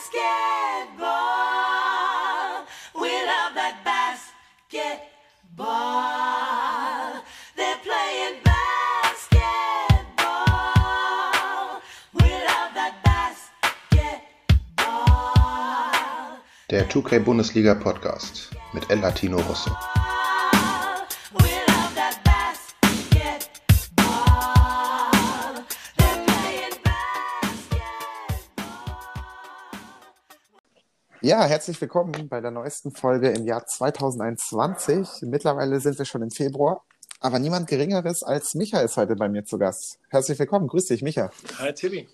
basketball. We love that basketball. They're playing basketball. We love that basketball. Der 2K Bundesliga Podcast mit El Latino Rosso. Ja, herzlich willkommen bei der neuesten Folge im Jahr 2021. Mittlerweile sind wir schon im Februar, aber niemand Geringeres als Micha ist heute bei mir zu Gast. Herzlich willkommen, grüß dich, Micha. Hi Tilly.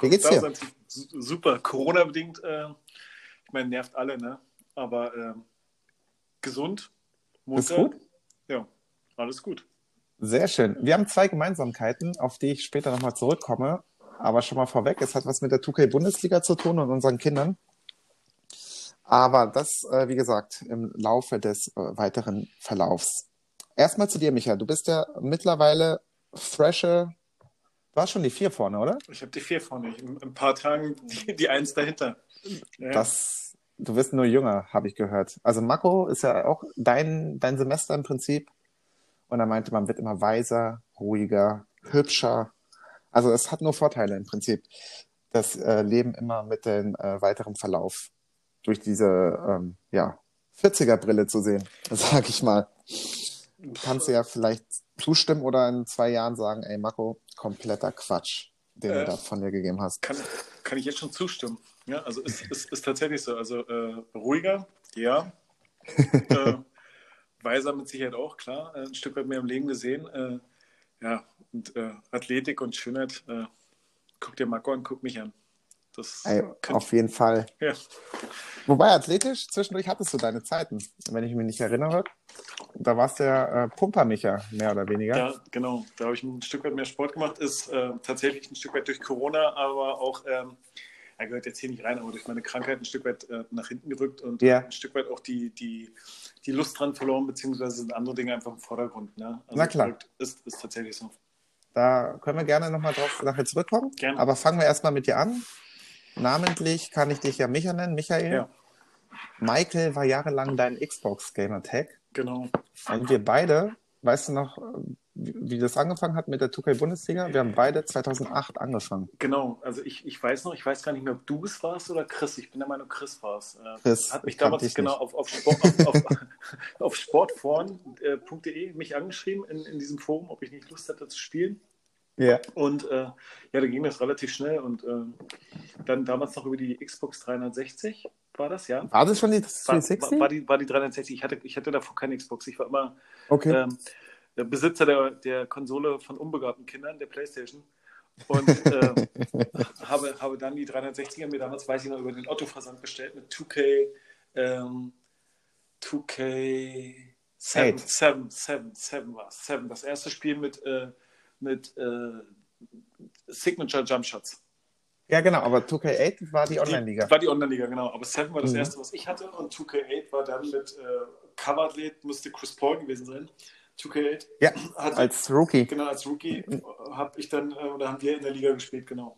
Wie geht's dir? Super. Corona-bedingt, äh, ich meine, nervt alle, ne? Aber ähm, gesund, Ist munter. gut? Ja, alles gut. Sehr schön. Wir haben zwei Gemeinsamkeiten, auf die ich später nochmal zurückkomme. Aber schon mal vorweg, es hat was mit der 2K Bundesliga zu tun und unseren Kindern. Aber das, äh, wie gesagt, im Laufe des äh, weiteren Verlaufs. Erstmal zu dir, Micha. Du bist ja mittlerweile fresche, du hast schon die vier vorne, oder? Ich habe die vier vorne. Ich, in ein paar Tagen die, die eins dahinter. Ja. Das, du wirst nur jünger, habe ich gehört. Also Mako ist ja auch dein, dein Semester im Prinzip. Und er meinte, man wird immer weiser, ruhiger, hübscher. Also es hat nur Vorteile im Prinzip. Das äh, Leben immer mit dem äh, weiteren Verlauf durch diese ähm, ja, 40er-Brille zu sehen, sag ich mal. Kannst du ja vielleicht zustimmen oder in zwei Jahren sagen, ey Mako, kompletter Quatsch, den du Äh. da von dir gegeben hast. kann, kann ich jetzt schon zustimmen. Ja, also ist, ist, ist tatsächlich so. Also äh, ruhiger, ja. äh, weiser mit Sicherheit auch, klar. Äh, ein Stück weit mehr im Leben gesehen. Äh, ja, und äh, Athletik und Schönheit. Guck dir Marco an, guck mich an. Das Ey, auf jeden Fall. ja. Wobei athletisch, zwischendurch hattest du deine Zeiten, wenn ich mich nicht erinnere. Da warst du ja äh, Pumpermicher, mehr oder weniger. Ja, genau. Da habe ich ein Stück weit mehr Sport gemacht. Ist äh, tatsächlich ein Stück weit durch Corona, aber auch, ähm, er gehört jetzt hier nicht rein, aber durch meine Krankheit ein Stück weit äh, nach hinten gerückt und Ja. ein Stück weit auch die, die, die Lust dran verloren, beziehungsweise sind andere Dinge einfach im Vordergrund. Ne? Also Na klar. Ist, ist tatsächlich so. Da können wir gerne nochmal drauf nachher zurückkommen. Gerne. Aber fangen wir erstmal mit dir an. Namentlich kann ich dich ja Micha nennen, Michael. Ja, Michael war jahrelang dein Xbox-Gamer-Tag. genau. Und wir beide, weißt du noch, wie, das angefangen hat mit der 2K-Bundesliga? Wir haben beide 2008 angefangen. Genau, also ich, ich weiß noch, ich weiß gar nicht mehr, ob du es warst oder Chris. Ich bin der Meinung, Chris war es. Äh, Chris, hat mich damals genau auf, auf, Sport, auf, auf, sportforen.de mich angeschrieben in, in diesem Forum, ob ich nicht Lust hätte zu spielen. Ja. Und äh, ja, da ging das relativ schnell und äh, dann damals noch über die Xbox 360 war das, ja? War das schon die War, 360? war, war, die, war die 360. Ich hatte, ich hatte davor keine Xbox. Ich war immer okay. ähm, der Besitzer der, der Konsole von unbegabten Kindern, der Playstation. Und äh, habe, habe dann die 360er mir damals, weiß ich noch, über den Otto-Versand bestellt mit 2K, ähm, 2K 7, Eight. 7, 7, 7 war es. 7, das erste Spiel mit, äh, mit äh, Signature Jump Shots. Ja, genau, aber 2K8 war die Online-Liga. War die Online-Liga, genau. Aber 7 war das Mhm. erste, was ich hatte. Und 2K8 war dann mit äh, Coverathlet, müsste Chris Paul gewesen sein. 2K8 Ja, hat, als Rookie. genau als Rookie habe ich dann, äh, oder haben wir in der Liga gespielt, genau.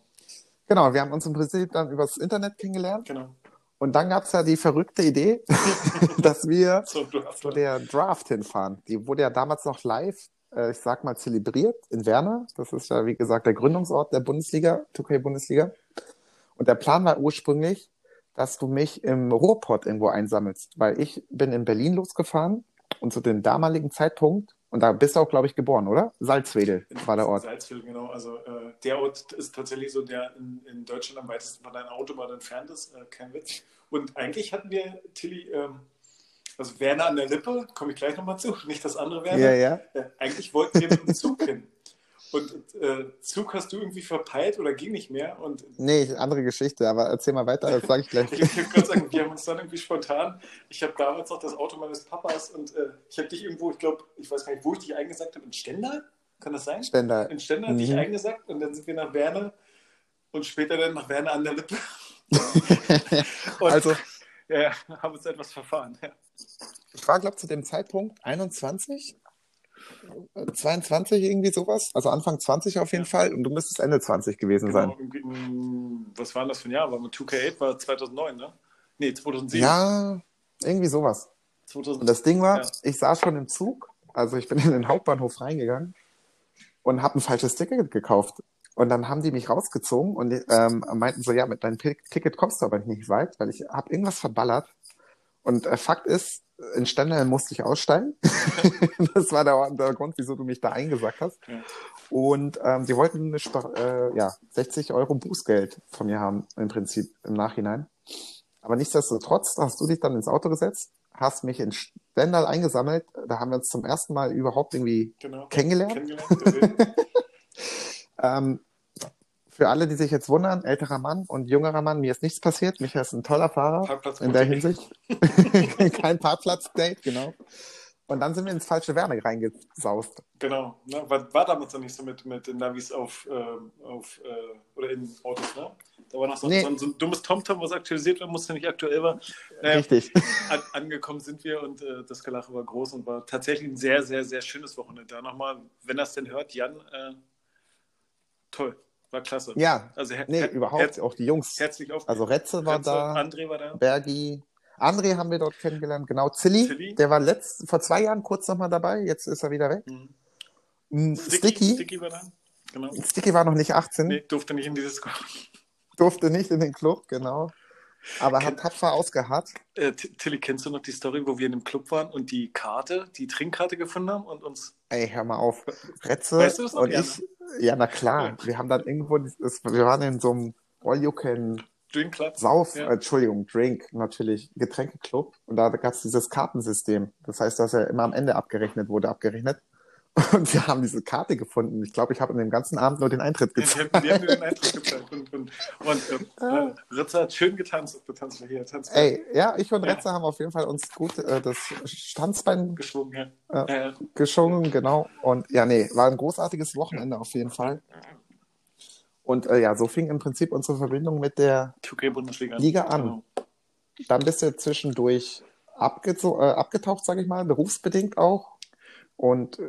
Genau, wir haben uns im Prinzip dann übers Internet kennengelernt. Genau. Und dann gab es ja die verrückte Idee, dass wir So, zu der Draft hinfahren. Die wurde ja damals noch live, äh, ich sag mal, zelebriert in Werner. Das ist ja, wie gesagt, der Gründungsort der Bundesliga, 2K-Bundesliga. Und der Plan war ursprünglich, dass du mich im Ruhrpott irgendwo einsammelst, weil ich bin in Berlin losgefahren und zu dem damaligen Zeitpunkt, und da bist du auch, glaube ich, geboren, oder? Salzwedel war der Ort. Salzwedel, genau. Also äh, der Ort ist tatsächlich so, der in, in Deutschland am weitesten von deiner Autobahn entfernt ist. Äh, kein Witz. Und eigentlich hatten wir, Tilly, ähm, also Werner an der Lippe, komme ich gleich nochmal zu, nicht das andere Werner. Ja, ja. Äh, eigentlich wollten wir mit dem Zug hin. Und äh, Zug hast du irgendwie verpeilt oder ging nicht mehr. Und Nee, andere Geschichte, aber erzähl mal weiter, das sage ich gleich. ich, ich kann sagen, wir haben uns dann irgendwie spontan. Ich habe damals noch das Auto meines Papas und äh, ich habe dich irgendwo, ich glaube, ich weiß gar nicht, wo ich dich eingesagt habe, in Stendal? Kann das sein? Ständer. In Stendal hatte ich Mhm. eingesagt und dann sind wir nach Werner und später dann nach Werner an der Lippe. und Also, ja, haben uns etwas verfahren. Ja. Ich war, glaube ich, zu dem Zeitpunkt 21 äh, 22 irgendwie sowas. Also Anfang 20 auf jeden Fall. Und du müsstest Ende 20 gewesen Genau, sein. im- was war das für ein Jahr? War mit 2K8 war 2009, ne? Nee, 2007. Ja, irgendwie sowas. 2000, Und das Ding war, Ja. ich saß schon im Zug, also ich bin in den Hauptbahnhof reingegangen und habe ein falsches Ticket gekauft. Und dann haben die mich rausgezogen und ähm, meinten so, ja, mit deinem Ticket kommst du aber nicht weit, weil ich habe irgendwas verballert. Und äh, Fakt ist, in Stendal musste ich aussteigen. das war der, der Grund, wieso du mich da eingesackt hast. Ja. Und ähm, die wollten äh, ja, 60 Euro Bußgeld von mir haben, im Prinzip im Nachhinein. Aber nichtsdestotrotz hast du dich dann ins Auto gesetzt, hast mich in Stendal eingesammelt. Da haben wir uns zum ersten Mal überhaupt irgendwie genau. kennengelernt. Kennengelernt. Ähm, für alle, die sich jetzt wundern, älterer Mann und jüngerer Mann, mir ist nichts passiert. Micha ist ein toller Fahrer in der. Hinsicht. Kein Parkplatz-Date, genau. Und dann sind wir ins falsche Werner reingesaust. Genau. Ne? War, war damals noch nicht so mit, mit den Navis auf, ähm, auf äh, oder in Autos, ne? Da war noch so, Nee. so, ein, so ein dummes TomTom, was aktualisiert werden musste, nicht aktuell war. Naja, Richtig. an, angekommen sind wir und äh, das Gelache war groß und war tatsächlich ein sehr, sehr, sehr schönes Wochenende. Da nochmal, wenn das denn hört, Jan, äh, toll, war klasse. Ja, Also nee, überhaupt. Auch die Jungs. herzlich auf. Also Retze war Retze, da, André war da. Bergi. André haben wir dort kennengelernt, genau. Zilli, Zilli. der war letzt, vor zwei Jahren kurz nochmal dabei, jetzt ist er wieder weg. Mhm. Mm, Sticky, Sticky war da. Genau. Sticky war noch nicht 18, Nee, durfte nicht in dieses durfte nicht in den Club, genau. Aber hat tapfer ausgeharrt. Äh, Tilly, kennst du noch die Story, wo wir in dem Club waren und die Karte, die Trinkkarte gefunden haben und uns. Ey, hör mal auf. Retze Weißt du das noch? und Ja, ich, ja, na klar. Wir haben dann irgendwo, wir waren in so einem All-You-Can Drink Club. Sauf, Ja. äh, Entschuldigung, Drink, natürlich, Getränkeclub. Und da gab es dieses Kartensystem. Das heißt, dass er immer am Ende abgerechnet wurde, abgerechnet. Und wir haben diese Karte gefunden. Ich glaube, ich habe in dem ganzen Abend nur den Eintritt gezahlt. haben, die haben mir den Eintritt gezeigt. Und, und, und äh, äh, Ritzer hat schön getanzt auf der Tanzfläche. Er tanzt Ey, ja, ich und Ja. Haben auf jeden Fall uns gut äh, das Stanzbein geschwungen. Ja. Ja. Äh, geschwungen, genau. Und ja, nee, war ein großartiges Wochenende auf jeden Fall. Und äh, ja, so fing im Prinzip unsere Verbindung mit der. Liga an. Genau. Dann bist du zwischendurch äh, abgetaucht, sage ich mal, berufsbedingt auch. Und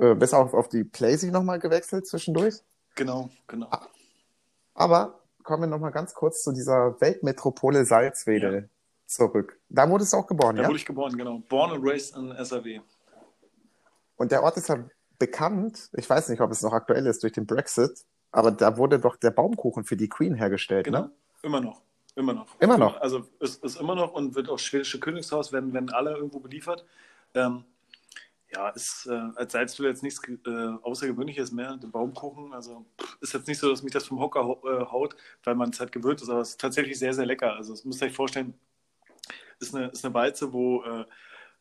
äh, bist auch auf die Playsee nochmal gewechselt zwischendurch. Genau, genau. Ah. Aber kommen wir nochmal ganz kurz zu dieser Weltmetropole Salzwedel zurück. Da wurdest du auch geboren, Da ja? wurde ich geboren, genau. Born and raised in SAW. Und der Ort ist ja bekannt, ich weiß nicht, ob es noch aktuell ist durch den Brexit, aber da wurde doch der Baumkuchen für die Queen hergestellt, Genau. ne? Immer noch. Immer noch. Immer noch? Also es ist immer noch und wird auch schwedische Königshaus, werden, werden alle irgendwo beliefert. Ähm, ja, ist äh, als Salzwedel jetzt nichts äh, Außergewöhnliches mehr. Der Baumkuchen, also ist jetzt nicht so, dass mich das vom Hocker äh, haut, weil man es halt gewöhnt ist, aber es ist tatsächlich sehr, sehr lecker. Also das müsst ihr euch vorstellen, ist eine, ist eine Walze, wo, äh,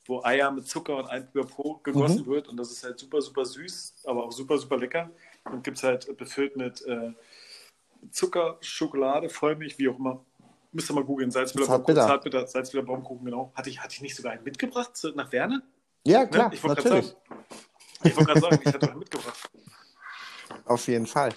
wo Eier mit Zucker und Einbüher Pro gegossen wird und das ist halt super, super süß, aber auch super, super lecker und gibt es halt befüllt mit äh, Zucker, Schokolade, Vollmilch, wie auch immer. Müsst ihr mal googeln, Zartbitter. Baumkuchen, Zartbitter, Salzwedler Baumkuchen, genau. Hatte ich, hatte ich nicht sogar einen mitgebracht nach Werne? Ja, Ne? klar, ich wollte gerade sagen, ich sagen, ich hatte einen mitgebracht. Auf jeden Fall.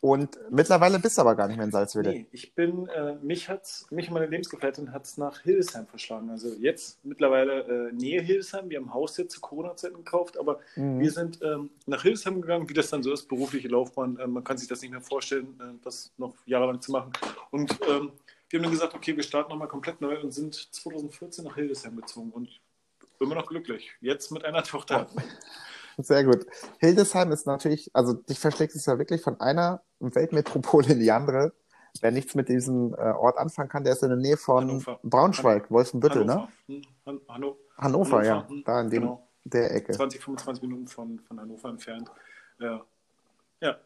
Und mittlerweile bist du aber gar nicht mehr in Salzwedel. Nee, ich bin, äh, mich hat's, mich und meine Lebensgefährtin hat es nach Hildesheim verschlagen. Also jetzt mittlerweile äh, Nähe Hildesheim. Wir haben Haus jetzt zu Corona-Zeiten gekauft, aber Mhm. wir sind ähm, nach Hildesheim gegangen, wie das dann so ist, berufliche Laufbahn. Äh, man kann sich das nicht mehr vorstellen, äh, das noch jahrelang zu machen. Und ähm, wir haben dann gesagt, okay, wir starten nochmal komplett neu und sind 2014 nach Hildesheim gezogen und immer noch glücklich. Jetzt mit einer Tochter. Sehr gut. Hildesheim ist natürlich, also dich verschlägt es ja wirklich von einer Weltmetropole in die andere. Wer nichts mit diesem äh, Ort anfangen kann, der ist in der Nähe von Hannover. Braunschweig, Wolfenbüttel, ne? Hannover. Hm, Han Hanno Hannover, Hannover, ja. hm, Da in dem, genau. der Ecke. 20, 25 Minuten von, von Hannover entfernt. Ja. ja,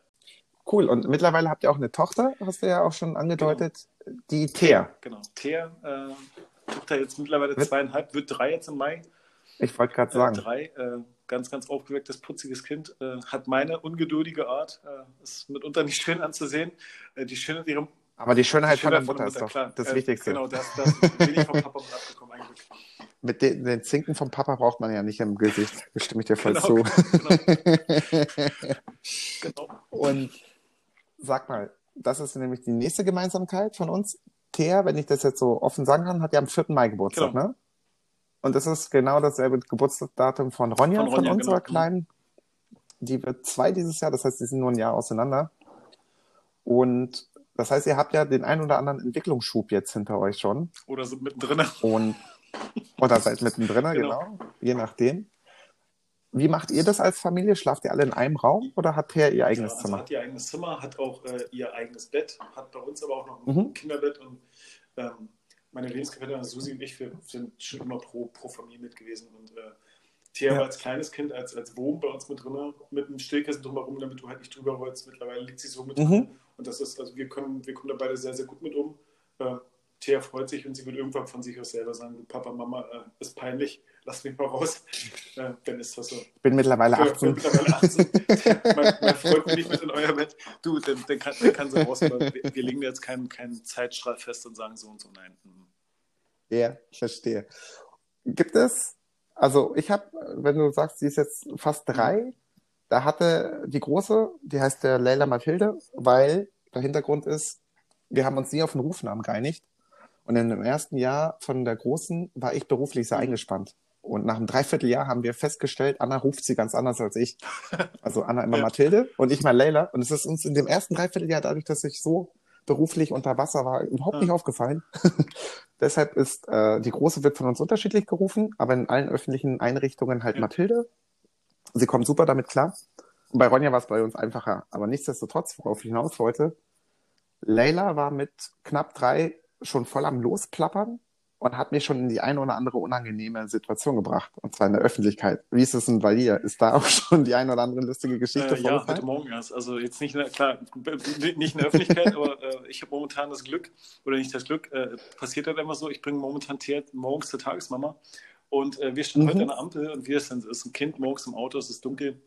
Cool. Und mittlerweile habt ihr auch eine Tochter, hast du ja auch schon angedeutet, die Thea. genau. Thea, äh, Tochter jetzt mittlerweile zweieinhalb, wird drei jetzt im Mai. Ich wollte gerade Äh, sagen. drei, äh, ganz, ganz aufgewecktes, putziges Kind. Äh, hat meine ungeduldige Art. Äh, ist mitunter nicht schön anzusehen. Äh, die Schönheit ihrer Aber die Schönheit die von der Schönheit Mutter ist doch klar. das Äh, Wichtigste. Genau, das, das bin ich vom Papa mit abgekommen eigentlich. Mit den, den Zinken vom Papa braucht man ja nicht im Gesicht. Das stimme ich dir voll Genau, zu. genau. genau. Und sag mal, das ist nämlich die nächste Gemeinsamkeit von uns. Thea, wenn ich das jetzt so offen sagen kann, hat ja am 4. Mai Geburtstag, Genau. ne? Und das ist genau dasselbe Geburtsdatum von Ronja, Von von, Ronja, unserer genau. kleinen. die wird zwei dieses Jahr, das heißt, die sind nur ein Jahr auseinander. Und das heißt, ihr habt ja den einen oder anderen Entwicklungsschub jetzt hinter euch schon. Oder so mittendrin. Und oder seid mittendrin, genau. Genau. je nachdem. Wie macht ihr das als Familie? Schlaft ihr alle in einem Raum oder hat Thea ihr eigenes Ja, also Zimmer? hat ihr eigenes Zimmer, hat auch äh, ihr eigenes Bett, hat bei uns aber auch noch ein Mhm. Kinderbett und ähm, meine Lebensgefährtin Susi und ich, wir sind schon immer pro, pro Familie mit gewesen und äh, Thea Ja. war als kleines Kind, als, als Wurm bei uns mit drin, mit einem Stillkissen drumherum, damit du halt nicht drüber rollst. Mittlerweile liegt sie so mit Mhm. drin und das ist, also wir können, wir kommen da beide sehr, sehr gut mit um. Äh, Thea freut sich und sie wird irgendwann von sich aus selber sagen, du Papa, Mama, äh, ist peinlich, lass mich mal raus. Äh, dann ist das so. bin mittlerweile Ja, 18. mittlerweile 18. mein, mein Freund will nicht mit in euer Bett. Du, dann, dann, kann, dann kann sie raus. Aber wir, wir legen jetzt keinen, keinen Zeitstrahl fest und sagen so und so nein. Mhm. Ja, ich verstehe. Gibt es, also ich habe, wenn du sagst, sie ist jetzt fast drei, da hatte die große, die heißt der Leila Mathilde, weil der Hintergrund ist, wir haben uns nie auf den Rufnamen geeinigt. Und in dem ersten Jahr von der Großen war ich beruflich sehr eingespannt. Und nach einem Dreivierteljahr haben wir festgestellt, Anna ruft sie ganz anders als ich. Also Anna immer. Mathilde und ich mal Leila. Und es ist uns in dem ersten Dreivierteljahr, dadurch, dass ich so beruflich unter Wasser war, überhaupt nicht aufgefallen. Deshalb ist äh, die Große wird von uns unterschiedlich gerufen, aber in allen öffentlichen Einrichtungen halt Ja. Mathilde. Sie kommt super damit klar. Und bei Ronja war es bei uns einfacher. Aber nichtsdestotrotz, worauf ich hinaus wollte, Leila war mit knapp drei schon voll am Losplappern und hat mich schon in die eine oder andere unangenehme Situation gebracht. Und zwar in der Öffentlichkeit. Wie ist es denn bei dir? Ist da auch schon die eine oder andere lustige Geschichte Äh, ja, heute Morgen erst. Also jetzt nicht, in der- klar, nicht in der Öffentlichkeit, aber äh, ich habe momentan das Glück, oder nicht das Glück, äh, passiert halt einfach so, ich bringe momentan morgens zur Tagesmama und äh, wir stehen Mhm. heute an der Ampel und wir sind, es ist ein Kind morgens im Auto, es ist dunkel.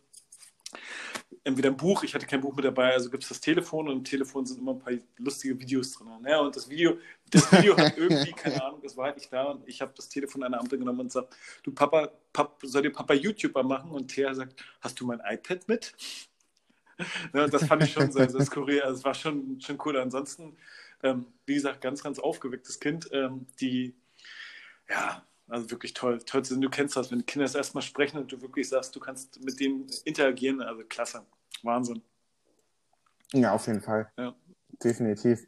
Entweder ein Buch, ich hatte kein Buch mit dabei, also gibt es das Telefon und im Telefon sind immer ein paar lustige Videos drin. Ja, und das Video, das Video hat irgendwie, keine Ahnung, es war halt nicht da und ich habe das Telefon der Ampel genommen und gesagt, du Papa, Pap, soll dir Papa YouTuber machen? Und Thea sagt, hast du mein iPad mit? Ja, das fand ich schon sehr, sehr skurril. Also es war schon, schon cool. Ansonsten, ähm, wie gesagt, ganz, ganz aufgewecktes Kind, ähm, die, ja, also wirklich toll. Toll, zu sehen. du kennst das, wenn die Kinder das erstmal sprechen und du wirklich sagst, du kannst mit denen interagieren. Also klasse. Wahnsinn. Ja, auf jeden Fall. Ja. Definitiv.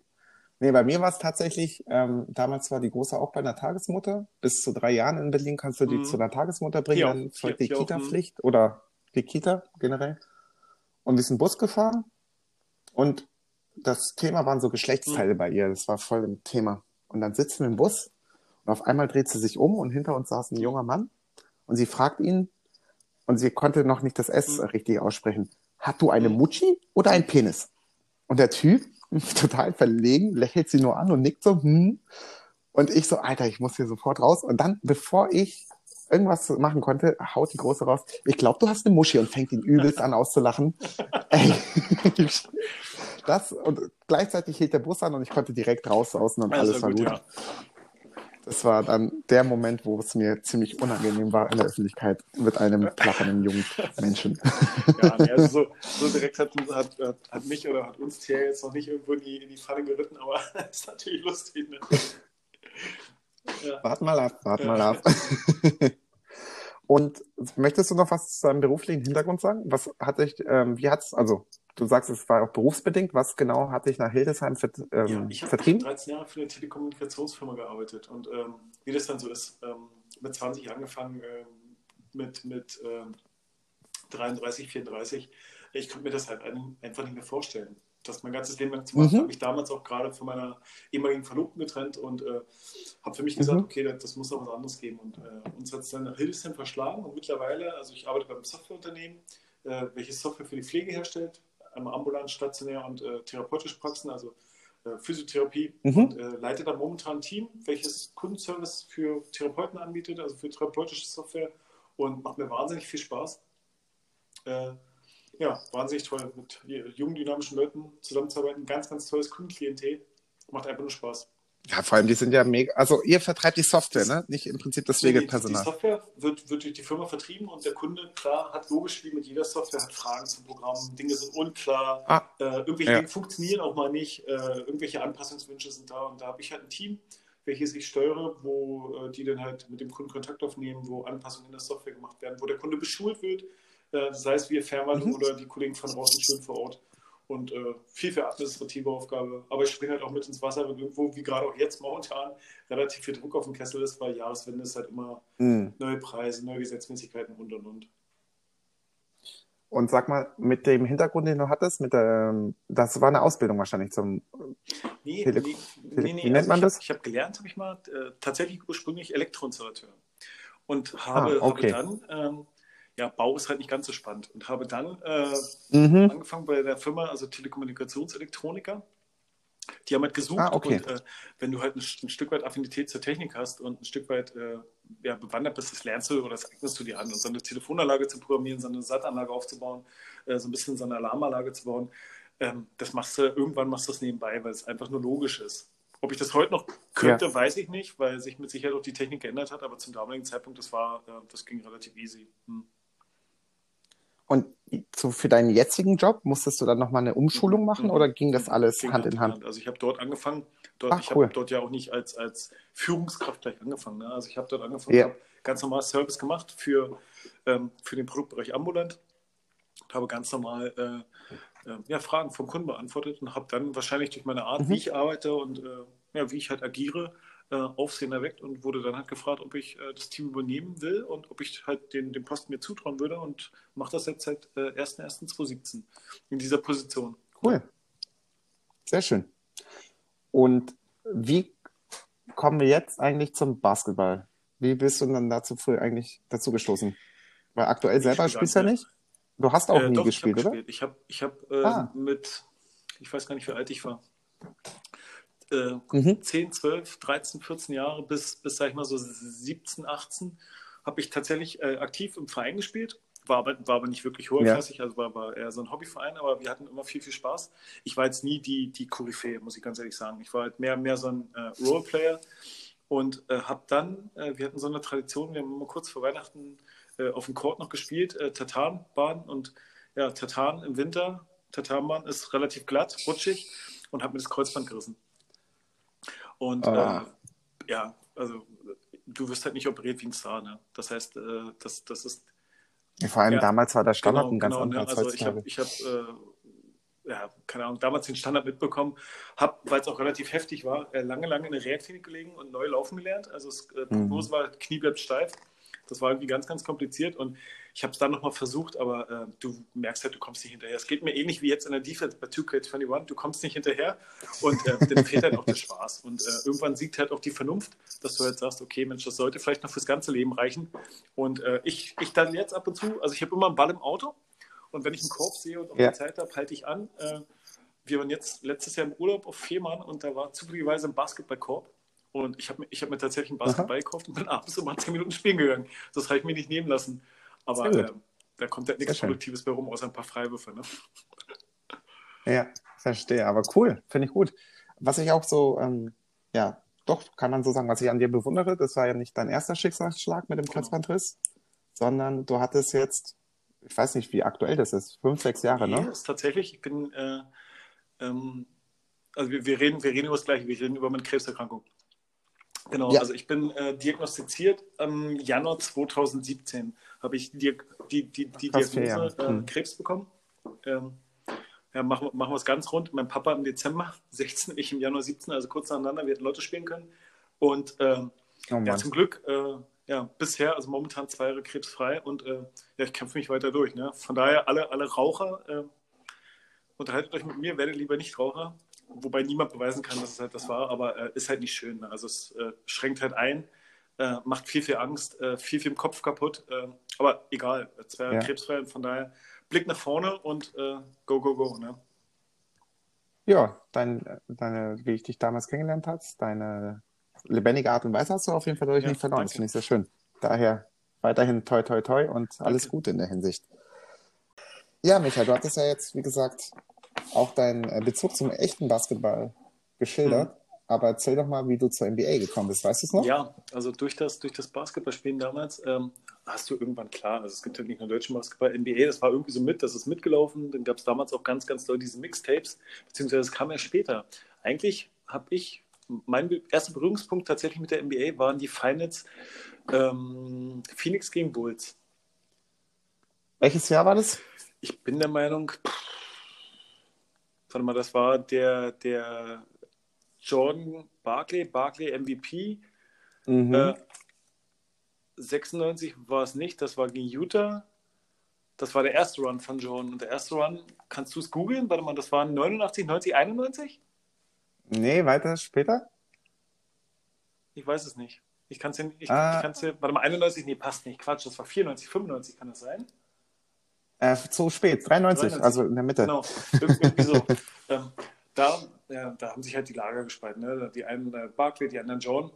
Nee, bei mir war es tatsächlich, ähm, damals war die Große auch bei einer Tagesmutter. Bis zu drei Jahren in Berlin kannst du die Mhm. zu einer Tagesmutter bringen, auch. dann folgt die auch, Kita-Pflicht oder die Kita generell. Und wir sind Bus gefahren und das Thema waren so Geschlechtsteile Mhm. bei ihr. Das war voll im Thema. Und dann sitzen wir im Bus und auf einmal dreht sie sich um und hinter uns saß ein junger Mann und sie fragt ihn, und sie konnte noch nicht das S Mhm. richtig aussprechen. Hast du eine Mhm. Mutschi oder ein Penis? Und der Typ, total verlegen, lächelt sie nur an und nickt so, hm. Und ich so, Alter, ich muss hier sofort raus. Und dann, bevor ich irgendwas machen konnte, haut die Große raus. Ich glaube, du hast eine Muschi und fängt ihn übelst an auszulachen. Ey. Das, und gleichzeitig hielt der Bus an und ich konnte direkt raus außen und alles war gut. ja. Das war dann der Moment, wo es mir ziemlich unangenehm war in der Öffentlichkeit mit einem plappernden jungen Menschen. Ja, nee, also so, so direkt hat, hat, hat, mich oder hat uns Thea jetzt noch nicht irgendwo in die, in die Falle geritten, aber ist natürlich lustig. Ne? Ja. Wart mal ab, wart Ja. mal ab. Und möchtest du noch was zu deinem beruflichen Hintergrund sagen? Was hat dich, ähm, wie hat's, also du sagst, es war auch berufsbedingt, was genau hat dich nach Hildesheim vert, Ja, ähm, ich habe vertrieben? 13 Jahre für eine Telekommunikationsfirma gearbeitet und ähm, wie das dann so ist, ähm, mit 20 angefangen, ähm, mit, mit ähm, 33, 34, ich konnte mir das halt ein, einfach nicht mehr vorstellen, das mein ganzes Leben lang zu machen. Mhm. habe mich damals auch gerade von meiner ehemaligen Verlobten getrennt und äh, habe für mich gesagt, Mhm. okay, das, das muss noch was anderes geben und äh, uns hat es dann nach Hildesheim verschlagen und mittlerweile, also ich arbeite beim Softwareunternehmen, äh, welches Software für die Pflege herstellt, ambulant, stationär und äh, therapeutische Praxen, also äh, Physiotherapie Mhm. und äh, leite da momentan ein Team, welches Kundenservice für Therapeuten anbietet, also für therapeutische Software und macht mir wahnsinnig viel Spaß. Äh, ja, wahnsinnig toll, mit jungen, dynamischen Leuten zusammenzuarbeiten. Ganz, ganz tolles Kundenklientel. Macht einfach nur Spaß. Ja, vor allem, die sind ja mega, also ihr vertreibt die Software, ne? Nicht im Prinzip das Die, die Pflegepersonal. Software wird, wird durch die Firma vertrieben und der Kunde, klar, hat logisch wie mit jeder Software, hat Fragen zum Programm, Dinge sind unklar, Ah, äh, irgendwelche Ja. Dinge funktionieren auch mal nicht, äh, irgendwelche Anpassungswünsche sind da und da habe ich halt ein Team, welches ich steuere, wo äh, die dann halt mit dem Kunden Kontakt aufnehmen, wo Anpassungen in der Software gemacht werden, wo der Kunde beschult wird, Äh, sei es wir Fernwartung Mhm. oder die Kollegen von draußen schön vor Ort. Und äh, viel für administrative Aufgabe. Aber ich springe halt auch mit ins Wasser, wenn irgendwo, wie gerade auch jetzt momentan, relativ viel Druck auf dem Kessel ist, weil Jahreswende ist halt immer Mhm. neue Preise, neue Gesetzmäßigkeiten und und und. Und sag mal, mit dem Hintergrund, den du hattest, mit der, das war eine Ausbildung wahrscheinlich zum. Nee, Tele- nee, Tele- nee, nee. wie nennt man ich das? Hab, ich habe gelernt, habe ich mal, äh, tatsächlich ursprünglich Elektroinstallateur. Und habe, Ah, okay. habe dann, ähm, ja, Bau ist halt nicht ganz so spannend. Und habe dann äh, Mhm. angefangen bei der Firma, also Telekommunikationselektroniker. Die haben halt gesucht Ah, okay. und äh, wenn du halt ein, ein Stück weit Affinität zur Technik hast und ein Stück weit äh, ja, bewandert bist, das lernst du oder das eignest du dir an. Und so eine Telefonanlage zu programmieren, so eine SAT-Anlage aufzubauen, äh, so ein bisschen so eine Alarmanlage zu bauen, ähm, das machst du, irgendwann machst du das nebenbei, weil es einfach nur logisch ist. Ob ich das heute noch könnte, weiß ich nicht, weil sich mit Sicherheit auch die Technik geändert hat, aber zum damaligen Zeitpunkt, das war, äh, das ging relativ easy. Hm. Und so für deinen jetzigen Job musstest du dann nochmal eine Umschulung machen Mhm. oder ging das alles Ging Hand in Hand? Also ich habe dort angefangen, dort, Ach, ich cool. habe dort ja auch nicht als, als Führungskraft gleich angefangen. Ne? Also ich habe dort angefangen, Ja. habe ganz normal Service gemacht für, ähm, für den Produktbereich Ambulant, habe ganz normal äh, äh, ja, Fragen vom Kunden beantwortet und habe dann wahrscheinlich durch meine Art, Mhm. wie ich arbeite und äh, ja, wie ich halt agiere, äh, Aufsehen erweckt und wurde dann halt gefragt, ob ich äh, das Team übernehmen will und ob ich halt den, den Posten mir zutrauen würde und mache das jetzt seit äh, 1.1.2017 in dieser Position. Cool. Sehr schön. Und wie kommen wir jetzt eigentlich zum Basketball? Wie bist du dann dazu früh eigentlich dazu gestoßen? Weil aktuell selber gesagt, spielst du ja nicht. Du hast auch Äh, nie doch, gespielt, ich oder? gespielt. Ich habe ich hab, äh, Ah. mit, ich weiß gar nicht, wie alt ich war, äh, Mhm. 10, 12, 13, 14 Jahre bis, bis sag ich mal, so 17, 18 habe ich tatsächlich äh, aktiv im Verein gespielt. War aber, war aber nicht wirklich hochklassig, also war, war eher so ein Hobbyverein, aber wir hatten immer viel, viel Spaß. Ich war jetzt nie die, die Koryphäe, muss ich ganz ehrlich sagen. Ich war halt mehr, mehr so ein äh, Roleplayer und äh, habe dann, äh, wir hatten so eine Tradition, wir haben immer kurz vor Weihnachten äh, auf dem Court noch gespielt, äh, Tatanbahn und ja, Tatan im Winter, Tatanbahn ist relativ glatt, rutschig und habe mir das Kreuzband gerissen. Und Ah. äh, ja, also du wirst halt nicht operiert wie ein Star, ne? Das heißt, äh, das, das ist Vor allem Ja. damals war der Standard ein ganz genau, anderer ne? als Also ich habe, ich hab, äh, ja, keine Ahnung, damals den Standard mitbekommen, habe, weil es auch relativ heftig war, äh, lange, lange in der Reha-Klinik gelegen und neu laufen gelernt. Also es, äh, Mhm. Prognose war, Knie bleibt steif. Das war irgendwie ganz, ganz kompliziert und ich habe es dann nochmal versucht, aber äh, du merkst halt, du kommst nicht hinterher. Es geht mir ähnlich wie jetzt in der Defense bei 2K21, du kommst nicht hinterher und äh, dann fehlt halt auch der Spaß. Und äh, irgendwann siegt halt auch die Vernunft, dass du halt sagst, okay, Mensch, das sollte vielleicht noch fürs ganze Leben reichen. Und äh, ich, ich dann jetzt ab und zu, also ich habe immer einen Ball im Auto und wenn ich einen Korb sehe und auch Ja. die Zeit habe, halte ich an. Äh, wir waren jetzt letztes Jahr im Urlaub auf Fehmarn und da war zufälligerweise ein Basketballkorb. Und ich habe mir, ich hab mir tatsächlich einen Basketball gekauft und bin abends immer 10 Minuten spielen gegangen. Das habe ich mir nicht nehmen lassen. Aber äh, da kommt halt nichts. Produktives bei rum, außer ein paar Freiwürfe. Ne? Ja, verstehe. Aber cool, finde ich gut. Was ich auch so, ähm, ja, doch, kann man so sagen, was ich an dir bewundere, das war ja nicht dein erster Schicksalsschlag mit dem Genau. Kreuzbandriss, sondern du hattest jetzt, ich weiß nicht, wie aktuell das ist, fünf, sechs Jahre, Nee, ne? ist tatsächlich, ich bin, äh, ähm, also wir, wir, reden, wir reden über das Gleiche, wir reden über meine Krebserkrankung. Genau, Ja. also ich bin äh, diagnostiziert am Januar 2017 habe ich die, die, die, die Diagnose äh, Hm. Krebs bekommen. Ähm, ja, machen, wir- machen wir es ganz rund. Mein Papa im Dezember 16, ich im Januar 17, also kurz nacheinander, wir hätten Lotto spielen können. Und ähm, Oh ja, zum Glück, äh, ja, bisher, also momentan zwei Jahre krebsfrei und äh, ja, ich kämpfe mich weiter durch. Ne? Von daher, alle, alle Raucher, äh, unterhaltet euch mit mir, werdet lieber nicht Raucher. Wobei niemand beweisen kann, dass es halt das war, aber äh, ist halt nicht schön. Ne? Also es äh, schränkt halt ein, äh, macht viel, viel Angst, äh, viel, viel im Kopf kaputt. Äh, aber egal, zwei Jahre Ja. krebsfrei und von daher Blick nach vorne und äh, go, go, go. Ne? Ja, dein, deine, wie ich dich damals kennengelernt habe, deine lebendige Art und Weise hast du auf jeden Fall dadurch Ja, nicht verloren. Das finde ich sehr schön. Daher weiterhin toi toi toi und alles. Gute in der Hinsicht. Ja, Michael, du hattest ja jetzt, wie gesagt, auch deinen äh, Bezug zum echten Basketball geschildert. Aber erzähl doch mal, wie du zur NBA gekommen bist. Weißt du es noch? Ja, also durch das, durch das Basketballspielen damals ähm, hast du irgendwann klar, also es gibt ja nicht nur deutschen Basketball, NBA, das war irgendwie so mit, das ist mitgelaufen. Dann gab es damals auch ganz, ganz doll diese Mixtapes, beziehungsweise es kam ja später. Eigentlich habe ich, mein erster Berührungspunkt tatsächlich mit der NBA waren die Finals ähm, Phoenix gegen Bulls. Welches Jahr war das? Ich bin der Meinung, pff, warte mal, das war der, der Jordan Barkley, Barkley MVP. Mhm. Äh, 96 war es nicht, das war gegen Utah. Das war der erste Run von Jordan. Und der erste Run, kannst du es googeln? Warte mal, das waren 89, 90, 91? Nee, weiter später? Ich weiß es nicht. Ich kann es ich, Ah. ich kann's warte mal, 91, nee, passt nicht. Quatsch, das war 94, 95, kann das sein? Äh, zu spät, 93, 93. also in der Mitte. Genau, Ir- irgendwie so. ähm, da, ja, da haben sich halt die Lager gespalten. Ne? Die einen äh, Barkley, die anderen John.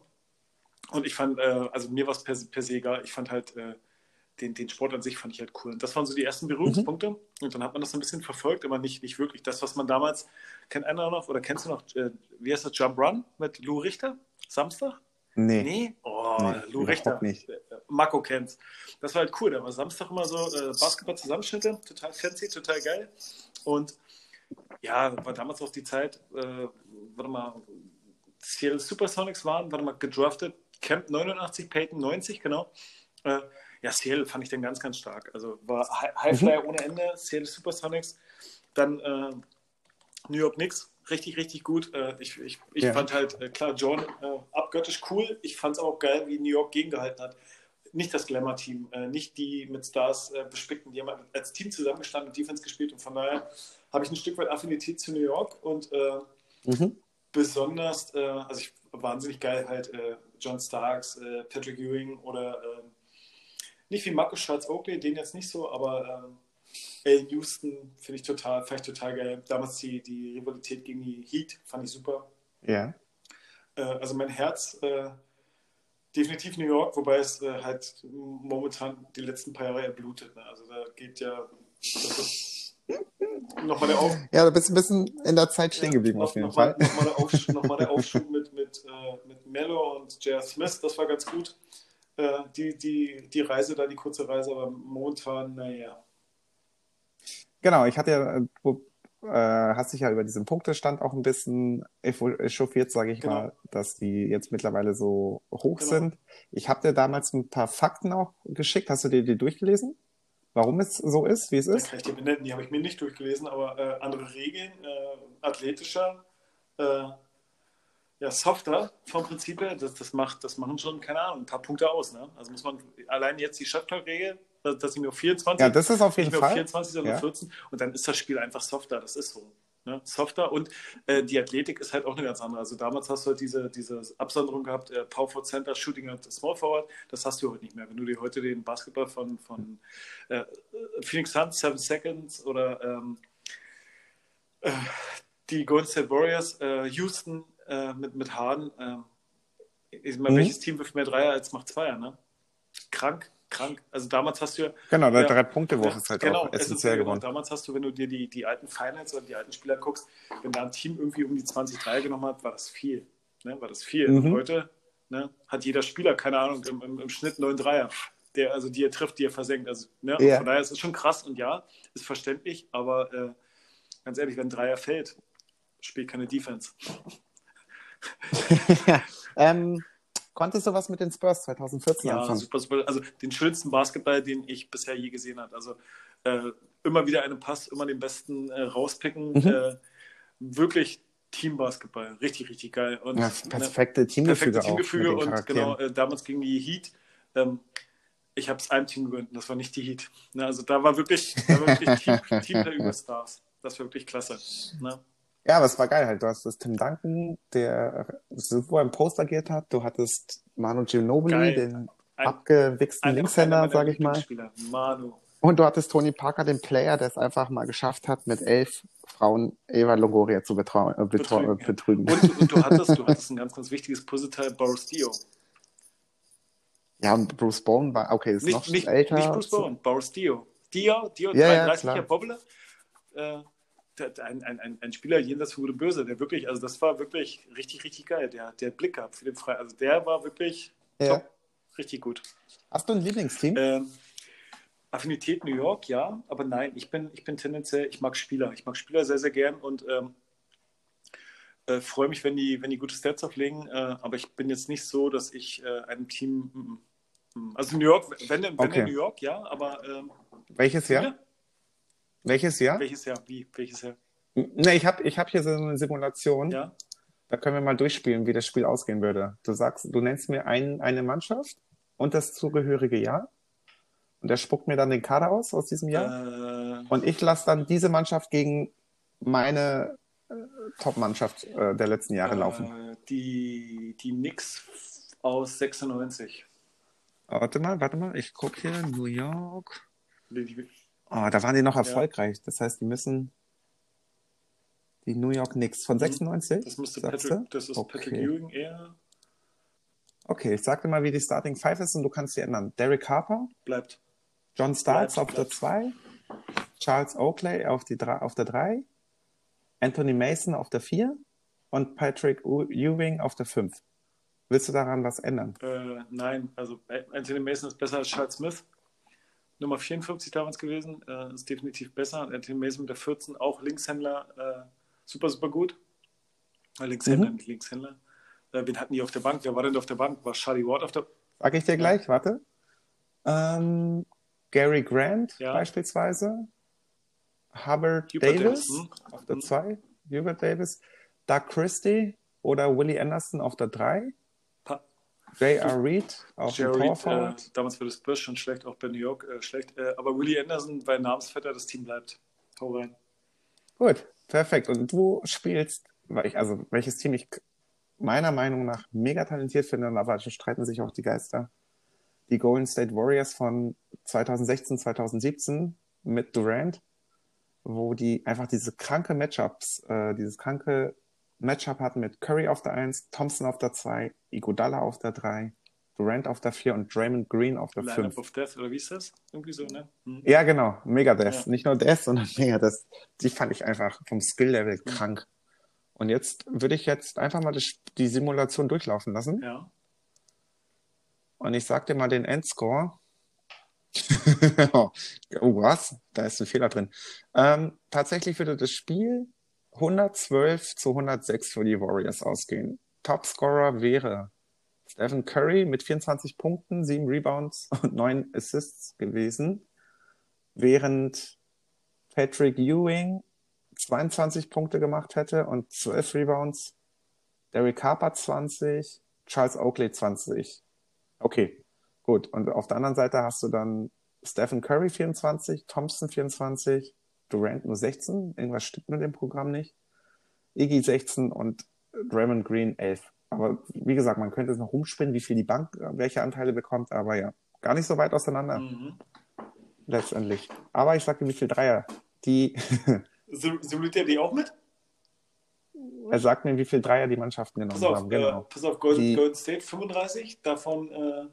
Und ich fand, äh, also mir war es per, per se egal. Ich fand halt äh, den, den Sport an sich fand ich halt cool. Und das waren so die ersten Berührungspunkte. Und dann hat man das so ein bisschen verfolgt, aber nicht, nicht wirklich. Das, was man damals, kennt einer noch, oder kennst du noch, äh, wie heißt das, Jump Run mit Lou Richter? Samstag? Nee. Nee? Oh, Nee, Lou Richter. nicht. Äh, Marco kennt's. Das war halt cool. Da war Samstag immer so äh, Basketball-Zusammenschnitte. Total fancy, total geil. Und ja, war damals auch die Zeit, äh, warte mal, Seattle Supersonics waren, warte mal, gedraftet. Camp 89, Peyton 90, genau. Äh, ja, Seattle fand ich dann ganz, ganz stark. Also war Hi- Highflyer ohne Ende, Seattle Supersonics. Dann äh, New York Knicks, richtig, richtig gut. Äh, ich ich, ich Ja. fand halt, äh, klar, John äh, abgöttisch cool. Ich fand es auch geil, wie New York gegengehalten hat. Nicht das Glamour-Team, nicht die mit Stars bespickten, die haben als Team zusammengestanden und Defense gespielt. Und von daher habe ich ein Stück weit Affinität zu New York und äh, Mhm. besonders, äh, also ich wahnsinnig geil halt äh, John Starks, Patrick Ewing oder äh, nicht wie Markus Schwarz Oakley, den jetzt nicht so, aber ähm, Allen Houston finde ich total, fand ich total geil. Damals die, die Rivalität gegen die Heat fand ich super. Ja. Äh, also mein Herz äh, definitiv New York, wobei es äh, halt momentan die letzten paar Jahre erblutet. Ne? Also da geht ja nochmal der Auf Ja, du bist ein bisschen in der Zeit stehen geblieben noch, auf jeden noch Fall. Mal, nochmal der, Aufsch noch mal der Aufschub mit, mit, äh, mit Mello und J.R. Smith, das war ganz gut. Äh, die, die, die Reise da, die kurze Reise, aber momentan, naja. Genau, ich hatte ja, äh, du äh, hast dich ja über diesen Punktestand auch ein bisschen echauffiert, sage ich Genau. mal, dass die jetzt mittlerweile so hoch Genau. sind. Ich habe dir damals ein paar Fakten auch geschickt. Hast du dir die durchgelesen? Warum es so ist, wie es ist? kann benennen, die habe ich mir nicht durchgelesen, aber äh, andere Regeln, äh, athletischer, äh, ja, softer vom Prinzip her, das, das, macht, das machen schon, keine Ahnung, ein paar Punkte aus. Ne? Also muss man allein jetzt die Shotclock-Regel, dass, ich mir auf 24 Ja, das ist auf jeden mehr auf Fall. 24, sondern Ja. auf 14 und dann ist das Spiel einfach softer, das ist so. Ne? Softer und äh, die Athletik ist halt auch eine ganz andere. Also damals hast du halt diese, diese Absonderung gehabt, äh, Power Forward Center, Shooting at Small Forward, das hast du heute nicht mehr. Wenn du dir heute den Basketball von, von äh, Phoenix Suns, Seven Seconds oder ähm, äh, die Golden State Warriors, äh, Houston äh, mit, mit Harden, ich meine, Mhm. welches Team wirft mehr Dreier als macht Zweier, ne? Krank, krank. Also damals hast du ja Genau, der Ja. Drei-Punkte-Woche ist halt genau, auch essentiell genau. geworden. Damals hast du, wenn du dir die, die alten Finals oder die alten Spieler guckst, wenn da ein Team irgendwie um die 20 Dreier genommen hat, war das viel. Ne? War das viel. Mhm. Heute ne, hat jeder Spieler, keine Ahnung, im, im, im Schnitt neun Dreier, der, also die er trifft, die er versenkt. Also, ne? Ja. Von daher ist es schon krass und ja, ist verständlich, aber äh, ganz ehrlich, wenn ein Dreier fällt, spielt keine Defense. ähm, konntest du was mit den Spurs 2014 Ja, anfangen? super, super. Also den schönsten Basketball, den ich bisher je gesehen habe. Also äh, immer wieder einen Pass, immer den besten äh, rauspicken. Mhm. Äh, wirklich Teambasketball. Richtig, richtig geil. Und, Ja, ne, perfekte Teamgefüge, perfekte Teamgefüge und genau, äh, damals gegen die Heat. Ähm, ich habe es einem Team gegönnt und das war nicht die Heat. Ne, also da war wirklich, da war wirklich Team, Team der Überstars. Das war wirklich klasse. Ne? Ja, aber es war geil halt. Du hast das Tim Duncan, der super im Post agiert hat. Du hattest Manu Ginobili, Geil. den Ein- abgewichsten Linkshänder, sage ich mal. Manu. Und du hattest Tony Parker, den Player, der es einfach mal geschafft hat, mit elf Frauen Eva Longoria zu betrau äh, Betrügen, äh, ja. betrügen. Und, und du, hattest, du hattest ein ganz, ganz wichtiges Puzzleteil, Boris Dio. Ja, und Bruce Bowen war, okay, ist Nicht, noch nicht, älter. nicht Bruce Bowen, Boris Dio. Dio, Dio Ja, ja, 33 klar. Jahre Bobble. Äh, ein, ein, ein, Spieler jenseits von Gute Böse, der wirklich, also das war wirklich richtig, richtig geil. Der, der Blick gehabt für den Frei. Also der war wirklich Ja. top, richtig gut. Hast du ein Lieblingsteam? Ähm, Affinität New York, ja, aber nein, ich bin, ich bin tendenziell, ich mag Spieler. Ich mag Spieler sehr, sehr gern und ähm, äh, freue mich, wenn die, wenn die gute Stats auflegen. Äh, aber ich bin jetzt nicht so, dass ich äh, einem Team, mm, mm. Hm, Also New York, wenn, wenn Okay. in New York, ja, aber ähm, Welches Jahr? Welches Jahr? welches Jahr? Wie? Welches Jahr? Ne, ich habe ich hab hier so eine Simulation. Ja? Da können wir mal durchspielen, wie das Spiel ausgehen würde. Du sagst, du nennst mir ein, eine Mannschaft und das zugehörige Jahr. Und der spuckt mir dann den Kader aus aus diesem Jahr. Äh, Und ich lasse dann diese Mannschaft gegen meine äh, Top-Mannschaft äh, der letzten Jahre laufen. äh, die, die Knicks aus 96. Warte mal, warte mal, ich gucke hier, New York. Oh, da waren die noch erfolgreich. Das heißt, die müssen die New York Knicks von 96. Mhm. das müsste Patrick, das ist okay. Patrick Ewing eher. Okay, ich sag dir mal, wie die Starting Five ist und du kannst sie ändern. Derek Harper, Bleibt. John Starks Bleibt, auf der bleibt. 2, Charles Oakley auf, die drei, auf der 3, Anthony Mason auf der 4 und Patrick Ewing auf der 5. Willst du daran was ändern? Äh, nein, also Anthony Mason ist besser als Charles Smith. Nummer 54 damals gewesen, äh, ist definitiv besser. Anthony Mason mit der 14 auch Linkshändler, äh, super, super gut. Äh, Linkshändler, Mhm. nicht Linkshändler. Äh, wen hatten die auf der Bank? Wer war denn auf der Bank? War Charlie Ward auf der Sag ich dir gleich, warte. Ähm, Gary Grant Ja. beispielsweise, Hubbard Hubert Davis Davis, hm. auf der Hm. 2, Hubert Davis, Doug Christie oder Willie Anderson auf der 3, Pa J.R. Reed dem Jerry Power Reed, äh, damals war das Spurs schon schlecht, auch bei New York äh, schlecht. Äh, aber Willie Anderson, weil Namensvetter, das Team bleibt. Hau rein. Gut, perfekt. Und du spielst, weil ich, also welches Team ich meiner Meinung nach mega talentiert finde, und aber streiten sich auch die Geister. Die Golden State Warriors von 2016, 2017 mit Durant, wo die einfach diese kranke Matchups, äh, dieses kranke Matchup hatten mit Curry auf der 1, Thompson auf der 2, Iguodala auf der 3, Durant auf der 4 und Draymond Green auf der 5. Lineup of Death, oder wie ist das? Irgendwie so, ne? Hm. Ja, genau. Megadeth. Ja. Nicht nur Death, sondern Megadeth. Die fand ich einfach vom Skill-Level Mhm. krank. Und jetzt würde ich jetzt einfach mal die Simulation durchlaufen lassen. Ja. Und ich sag dir mal den Endscore. oh, was? Da ist ein Fehler drin. Ähm, tatsächlich würde das Spiel 112 zu 106 für die Warriors ausgehen. Topscorer wäre Stephen Curry mit 24 Punkten, 7 Rebounds und 9 Assists gewesen, während Patrick Ewing 22 Punkte gemacht hätte und 12 Rebounds, Derek Harper 20, Charles Oakley 20. Okay, gut. Und auf der anderen Seite hast du dann Stephen Curry 24, Thompson 24, Durant nur 16. Irgendwas stimmt mit dem Programm nicht. Iggy 16 und Draymond Green 11. Aber wie gesagt, man könnte es noch rumspinnen, wie viel die Bank äh, welche Anteile bekommt, aber ja, gar nicht so weit auseinander Mhm. letztendlich. Aber ich sage dir, wie viel Dreier. Die, Sim- Simuliert ihr die auch mit? er sagt mir, wie viel Dreier die Mannschaften genommen Pass auf, haben. Genau. äh, pass auf Golden, Die- Golden State 35, davon äh,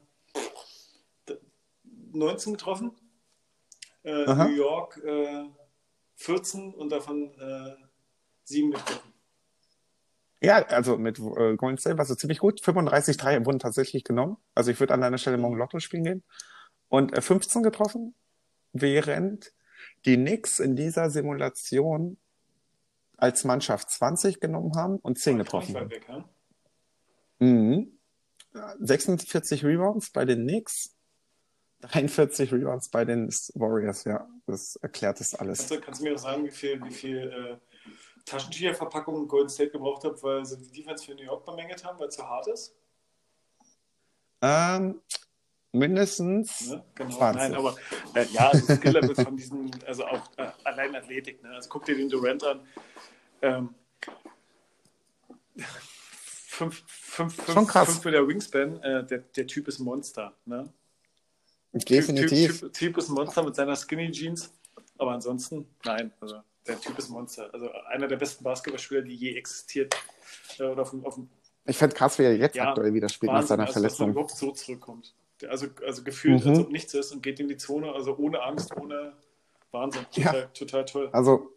d- 19 getroffen. Äh. New York äh, 14 und davon äh, 7 getroffen. Ja, also mit äh, Golden State war es ziemlich gut. 35 Dreier wurden tatsächlich genommen. Also ich würde an deiner Stelle morgen Lotto spielen gehen. Und äh, 15 getroffen, während die Knicks in dieser Simulation als Mannschaft 20 genommen haben und 10 Nicht getroffen haben. weg, ja? Mhm. 46 Rebounds bei den Knicks, 43 Rebounds bei den Warriors, ja. Das erklärt das alles. Kannst, du, kannst du mir auch sagen, wie viel, wie viel äh, Taschentücherverpackungen Golden State gebraucht hat, weil sie die Defense für New York bemängelt haben, weil es zu hart ist? Ähm, mindestens Ne? Genau. 20. Nein, aber äh, ja, das Skill-Level von diesen, also auch äh, allein Athletik. Ne? Also guck dir den Durant an. Ähm, fünf, fünf, fünf, Schon krass. fünf mit der Wingspan, äh, der, der Typ ist Monster. Ne? Definitiv. Typ, typ, typ ist ein Monster mit seiner Skinny Jeans, aber ansonsten, nein, also der Typ ist ein Monster. Also einer der besten Basketballspieler, die je existiert. Äh, oder auf, auf Ich finde krass, wie er jetzt Ja, aktuell wieder spielt nach Wahnsinn, seiner also, dass Verletzung. überhaupt so zurückkommt. Also, also gefühlt, Mhm. als ob nichts ist und geht in die Zone, also ohne Angst, ohne Wahnsinn. Ja. Total, total toll. Also,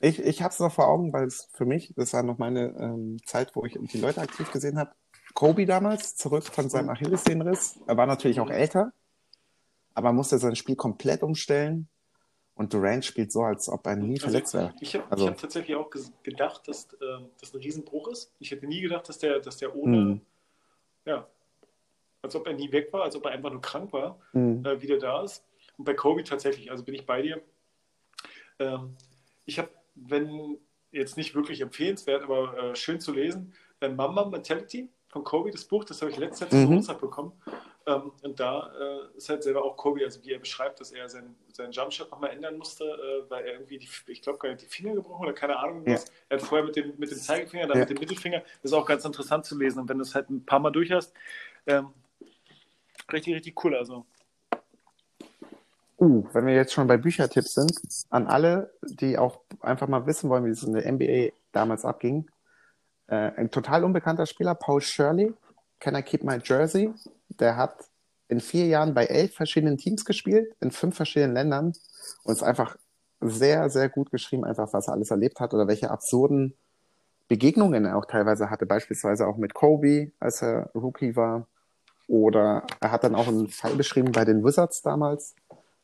ich, ich habe es noch vor Augen, weil es für mich, das war noch meine ähm, Zeit, wo ich die Leute aktiv gesehen habe. Kobe damals, zurück von seinem Achillessehnenriss. Er war natürlich auch älter, aber musste sein Spiel komplett umstellen. Und Durant spielt so, als ob er nie verletzt wäre. Ich habe Also- hab tatsächlich auch gedacht, dass ähm, das ein Riesenbruch ist. Ich hätte nie gedacht, dass der, dass der ohne, Mhm. ja, als ob er nie weg war, als ob er einfach nur krank war, Mhm. äh, wieder da ist. Und bei Kobe tatsächlich, also bin ich bei dir. Ähm, ich habe, wenn jetzt nicht wirklich empfehlenswert, aber äh, schön zu lesen, äh, Mamba Mentality von Kobe, das Buch, das habe ich letztes Jahr zum Mhm. Geburtstag bekommen. Ähm, und da äh, ist halt selber auch Kobe, also wie er beschreibt, dass er seinen, seinen Jumpshot nochmal ändern musste, äh, weil er irgendwie, die, ich glaube, gar nicht die Finger gebrochen oder keine Ahnung Ja. was. Er hat vorher mit dem, mit dem Zeigefinger, dann Ja. mit dem Mittelfinger. Das ist auch ganz interessant zu lesen. Und wenn du es halt ein paar Mal durch hast, ähm, richtig, richtig cool. Also, Uh, wenn wir jetzt schon bei Büchertipps sind, an alle, die auch einfach mal wissen wollen, wie es in der NBA damals abging. Äh, ein total unbekannter Spieler, Paul Shirley, Can I Keep My Jersey? Der hat in vier Jahren bei elf verschiedenen Teams gespielt, in fünf verschiedenen Ländern und ist einfach sehr, sehr gut geschrieben, einfach was er alles erlebt hat oder welche absurden Begegnungen er auch teilweise hatte, beispielsweise auch mit Kobe, als er Rookie war. Oder er hat dann auch einen Fall beschrieben bei den Wizards damals,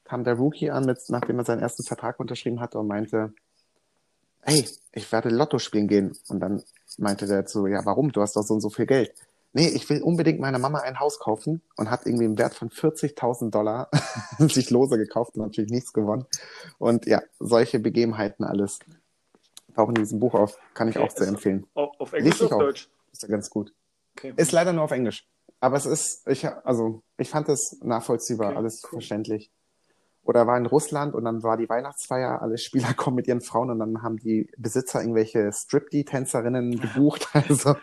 kam der Rookie an, mit, nachdem er seinen ersten Vertrag unterschrieben hatte und meinte, hey, ich werde Lotto spielen gehen. Und dann meinte der so, ja, warum? Du hast doch so und so viel Geld. Nee, ich will unbedingt meiner Mama ein Haus kaufen und hat irgendwie im Wert von 40.000 Dollar sich Lose gekauft und natürlich nichts gewonnen. Und ja, solche Begebenheiten alles tauchen in diesem Buch auf. Kann ich Okay, auch sehr empfehlen. auf, auf Englisch Richtig oder auf. Deutsch? Ist ja ganz gut. Okay. Ist leider nur auf Englisch. Aber es ist, ich, also, ich fand es nachvollziehbar, Okay, alles cool. verständlich. Oder er war in Russland und dann war die Weihnachtsfeier, alle Spieler kommen mit ihren Frauen und dann haben die Besitzer irgendwelche Striptease-Tänzerinnen gebucht. Also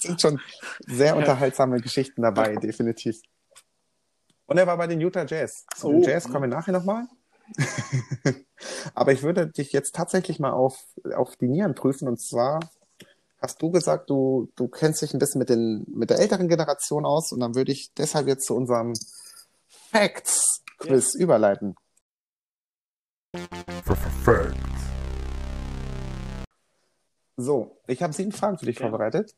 sind schon sehr unterhaltsame Geschichten dabei, definitiv. Und er war bei den Utah Jazz. Zu den Oh. Jazz kommen wir nachher nochmal. Aber ich würde dich jetzt tatsächlich mal auf, auf die Nieren prüfen. Und zwar hast du gesagt, du, du kennst dich ein bisschen mit, den, mit der älteren Generation aus. Und dann würde ich deshalb jetzt zu unserem Facts-Quiz überleiten. So, ich habe sieben Fragen für dich Okay. vorbereitet.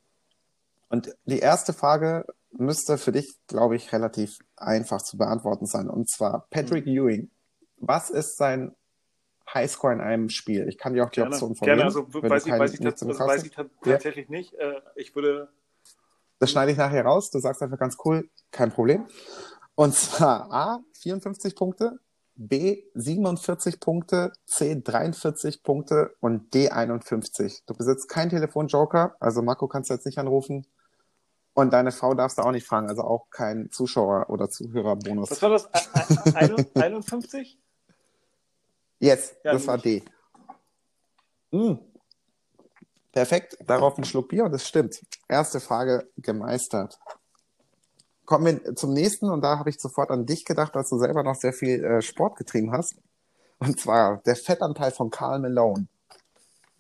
Und die erste Frage müsste für dich, glaube ich, relativ einfach zu beantworten sein. Und zwar Patrick Mhm. Ewing. Was ist sein Highscore in einem Spiel? Ich kann dir auch die Gerne, Optionen formulieren. gerne. also wenn weiß du ich, weiß ich, also weiß hast. ich ta- Ja. tatsächlich nicht. Äh, ich würde, Das schneide ich nachher raus. Du sagst einfach ganz cool, kein Problem. Und zwar A, 54 Punkte, B, 47 Punkte, C, 43 Punkte und D, 51. Du besitzt keinen Telefonjoker, also Marco kannst du jetzt nicht anrufen. Und deine Frau darfst du auch nicht fragen, also auch kein Zuschauer- oder Zuhörerbonus. was war das? Ein- ein- 51? Yes, Ja, das war nämlich. D. Mm. Perfekt, darauf ein Schluck Bier und es stimmt. Erste Frage gemeistert. Kommen wir zum nächsten und da habe ich sofort an dich gedacht, als du selber noch sehr viel äh, Sport getrieben hast. Und zwar der Fettanteil von Karl Malone.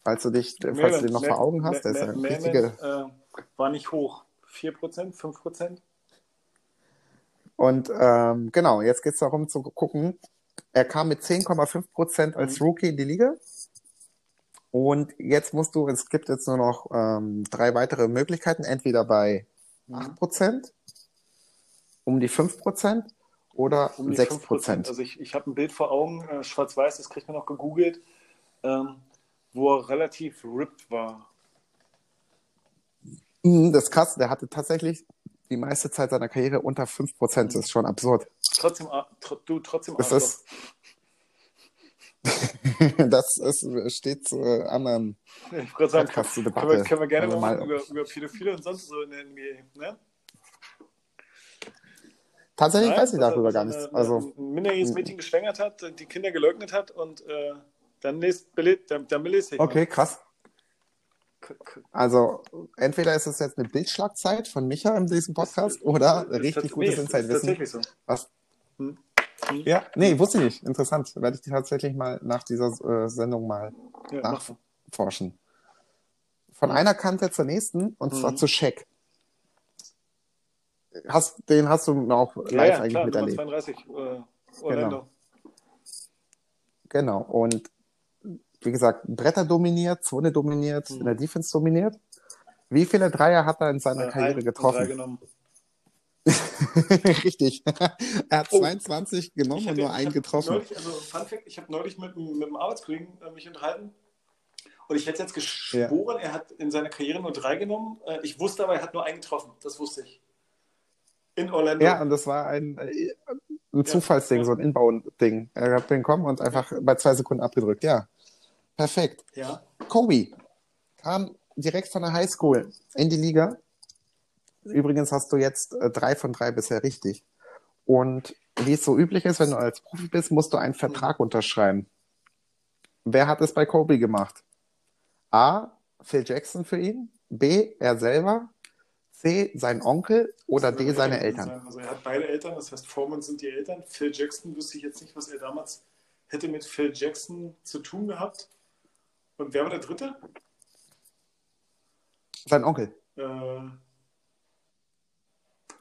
Falls du dich, falls du den noch vor Augen hast, der ist ein richtige. äh, war nicht hoch. 4%, 5%? Und ähm, genau, jetzt geht es darum zu gucken. Er kam mit 10,5 Prozent als Mhm. Rookie in die Liga. Und jetzt musst du, es gibt jetzt nur noch ähm, drei weitere Möglichkeiten, entweder bei Mhm. 8 Prozent, um die 5 Prozent oder Um die 6 5%. Prozent. Also ich, ich habe ein Bild vor Augen, äh, schwarz-weiß, das kriegt man noch gegoogelt, ähm, wo er relativ ripped war. Mhm, Das ist krass, der hatte tatsächlich die meiste Zeit seiner Karriere unter 5 Prozent. Das ist schon absurd. Trotzdem, tr du, trotzdem Das ist, das ist, steht zu äh, anderen Ich wollte gerade sagen, Podcast zur können wir, können wir gerne Also mal, mal- über, über Pädophile und sonst so in der NBA. Ne? Tatsächlich Nein, weiß ich er- darüber gar nichts. eine- Also, ein minderjähriges Mädchen geschwängert hat, die Kinder geleugnet hat und äh, dann lässt Billet, dann, dann belegt sich. okay, krass. Also, entweder ist es jetzt eine Bildschlagzeit von Micha in diesem Podcast oder ist richtig tats- gutes nee, Insight-Wissen. tatsächlich so. Was? Hm. Hm. Ja, nee, wusste ich nicht. Interessant. Werde ich tatsächlich mal nach dieser äh, Sendung mal Ja, nachforschen. Von einer Kante zur nächsten und zwar Mhm. zu Shaq. Hast, den hast du auch live Ja, ja, eigentlich klar, Nummer miterlebt. 32. Äh, Orlando. Genau. Und wie gesagt, Bretter dominiert, Zone dominiert, Mhm. in der Defense dominiert. Wie viele Dreier hat er in seiner Äh, Karriere getroffen? Richtig. er hat Oh. 22 genommen und nur einen getroffen. Neulich, also Fun Fact, ich habe neulich mit, einem- mit einem Arbeitskollegen äh, mich unterhalten und ich hätte jetzt geschworen, er hat in seiner Karriere nur drei genommen. Äh, ich wusste aber, er hat nur einen getroffen. Das wusste ich. In Orlando. Ja, und das war ein, äh, ein Zufallsding, ja. so ein Inbau-Ding. Er hat den kommen und einfach bei zwei Sekunden abgedrückt. Ja, perfekt. ja. Kobe kam direkt von der Highschool in die Liga. Übrigens hast du jetzt äh, drei von drei bisher richtig. Und wie es so üblich ist, wenn du als Profi bist, musst du einen Vertrag unterschreiben. Wer hat es bei Kobe gemacht? A. Phil Jackson für ihn. B. Er selber. C. Sein Onkel. Oder D. Seine Eltern. Also er hat beide Eltern, das heißt Foreman sind die Eltern. Phil Jackson wüsste ich jetzt nicht, was er damals hätte mit Phil Jackson zu tun gehabt. Und wer war der Dritte? Sein Onkel. Äh,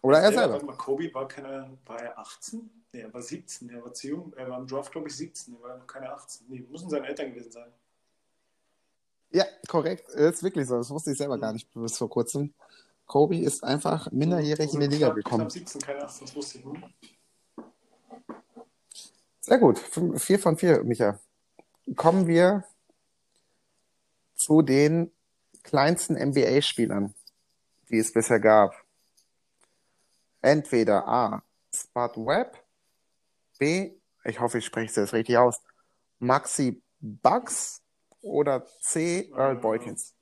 Oder er selber, selber. warte mal, Kobe war keine, war er 18? Nee, er war 17, er war zu jung. Er war im Draft, glaube ich, 17, er war noch keine 18. Nee, müssen seine Eltern gewesen sein. Ja, korrekt. Ist wirklich so. Das wusste ich selber gar nicht bis vor kurzem. Kobe ist einfach minderjährig in die Liga knapp, gekommen. Knapp 17, keine 18, das wusste ich. Hm? Sehr gut. Fünf- Vier von vier, Micha. Kommen wir zu den kleinsten NBA-Spielern, die es bisher gab. Entweder A. Spud Webb, B. Ich hoffe, ich spreche das richtig aus. Maxi Bucks oder C. Earl Boykins.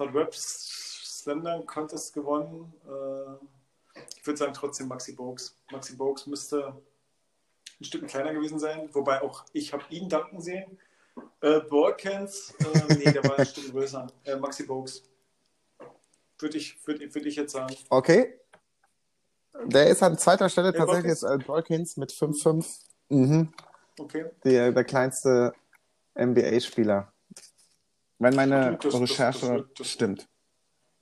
Spud Web Slam Dunk Contest gewonnen. Äh, ich würde sagen trotzdem Maxi Bogues. Maxi Bogues müsste ein Stück kleiner gewesen sein, wobei auch ich habe ihn danken sehen. Äh, Borkens, äh, nee, der war ein Stück größer. Äh, Maxi Bogues. Würde ich, würd, würd ich jetzt sagen. Okay. Der ist an zweiter Stelle Earl tatsächlich jetzt Earl Boykins mit 5-5. Mhm. Okay. Der, der kleinste NBA-Spieler. Wenn meine das- Recherche das das- stimmt.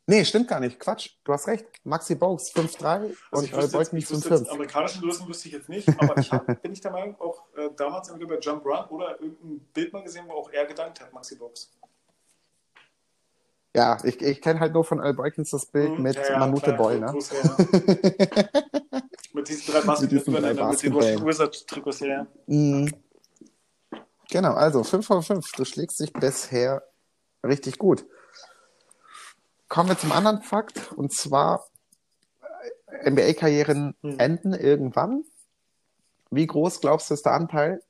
Nee, stimmt gar nicht. Quatsch. Du hast recht. Maxi Bogues 5-3 Also und Earl jetzt 5-5. amerikanischen Größen wüsste ich jetzt nicht, aber ich hab, bin ich der Meinung, auch äh, damals entweder bei Jump Run oder irgendein Bild mal gesehen, wo auch er gedankt hat, Maxi Bogues. Ja, ich, ich kenne halt nur von Earl Boykins das Bild Mhm, mit ja, ja, Manute klar, Boy, ne? mit diesen drei Masken Mit drei übereinander, mit den. Washington Wizards Trikots, ja, ja. Mhm. Genau, also 5 von 5. Du schlägst dich bisher richtig gut. Kommen wir zum anderen Fakt, und zwar äh, NBA-Karrieren Hm. enden irgendwann. Wie groß glaubst du ist der Anteil?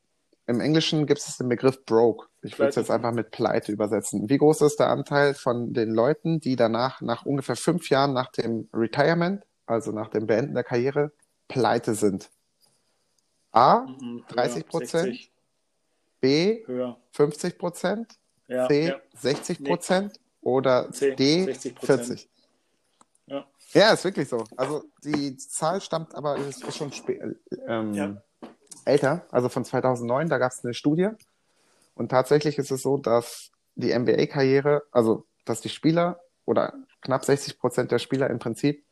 Im Englischen gibt es den Begriff broke. Ich würde es jetzt einfach mit Pleite übersetzen. Wie groß ist der Anteil von den Leuten, die danach, nach ungefähr fünf Jahren nach dem Retirement, also nach dem Beenden der Karriere, pleite sind? A, Mhm, 30 Prozent? 60, B, höher. 50 Prozent, Ja, C, ja. 60 Prozent oder C, D, 60%. 40. Ja. Ja, ist wirklich so. Also die Zahl stammt aber ist ist schon ähm, Ja. älter, also von 2009, da gab es eine Studie. Und tatsächlich ist es so, dass die NBA-Karriere, also dass die Spieler oder knapp 60 Prozent der Spieler im Prinzip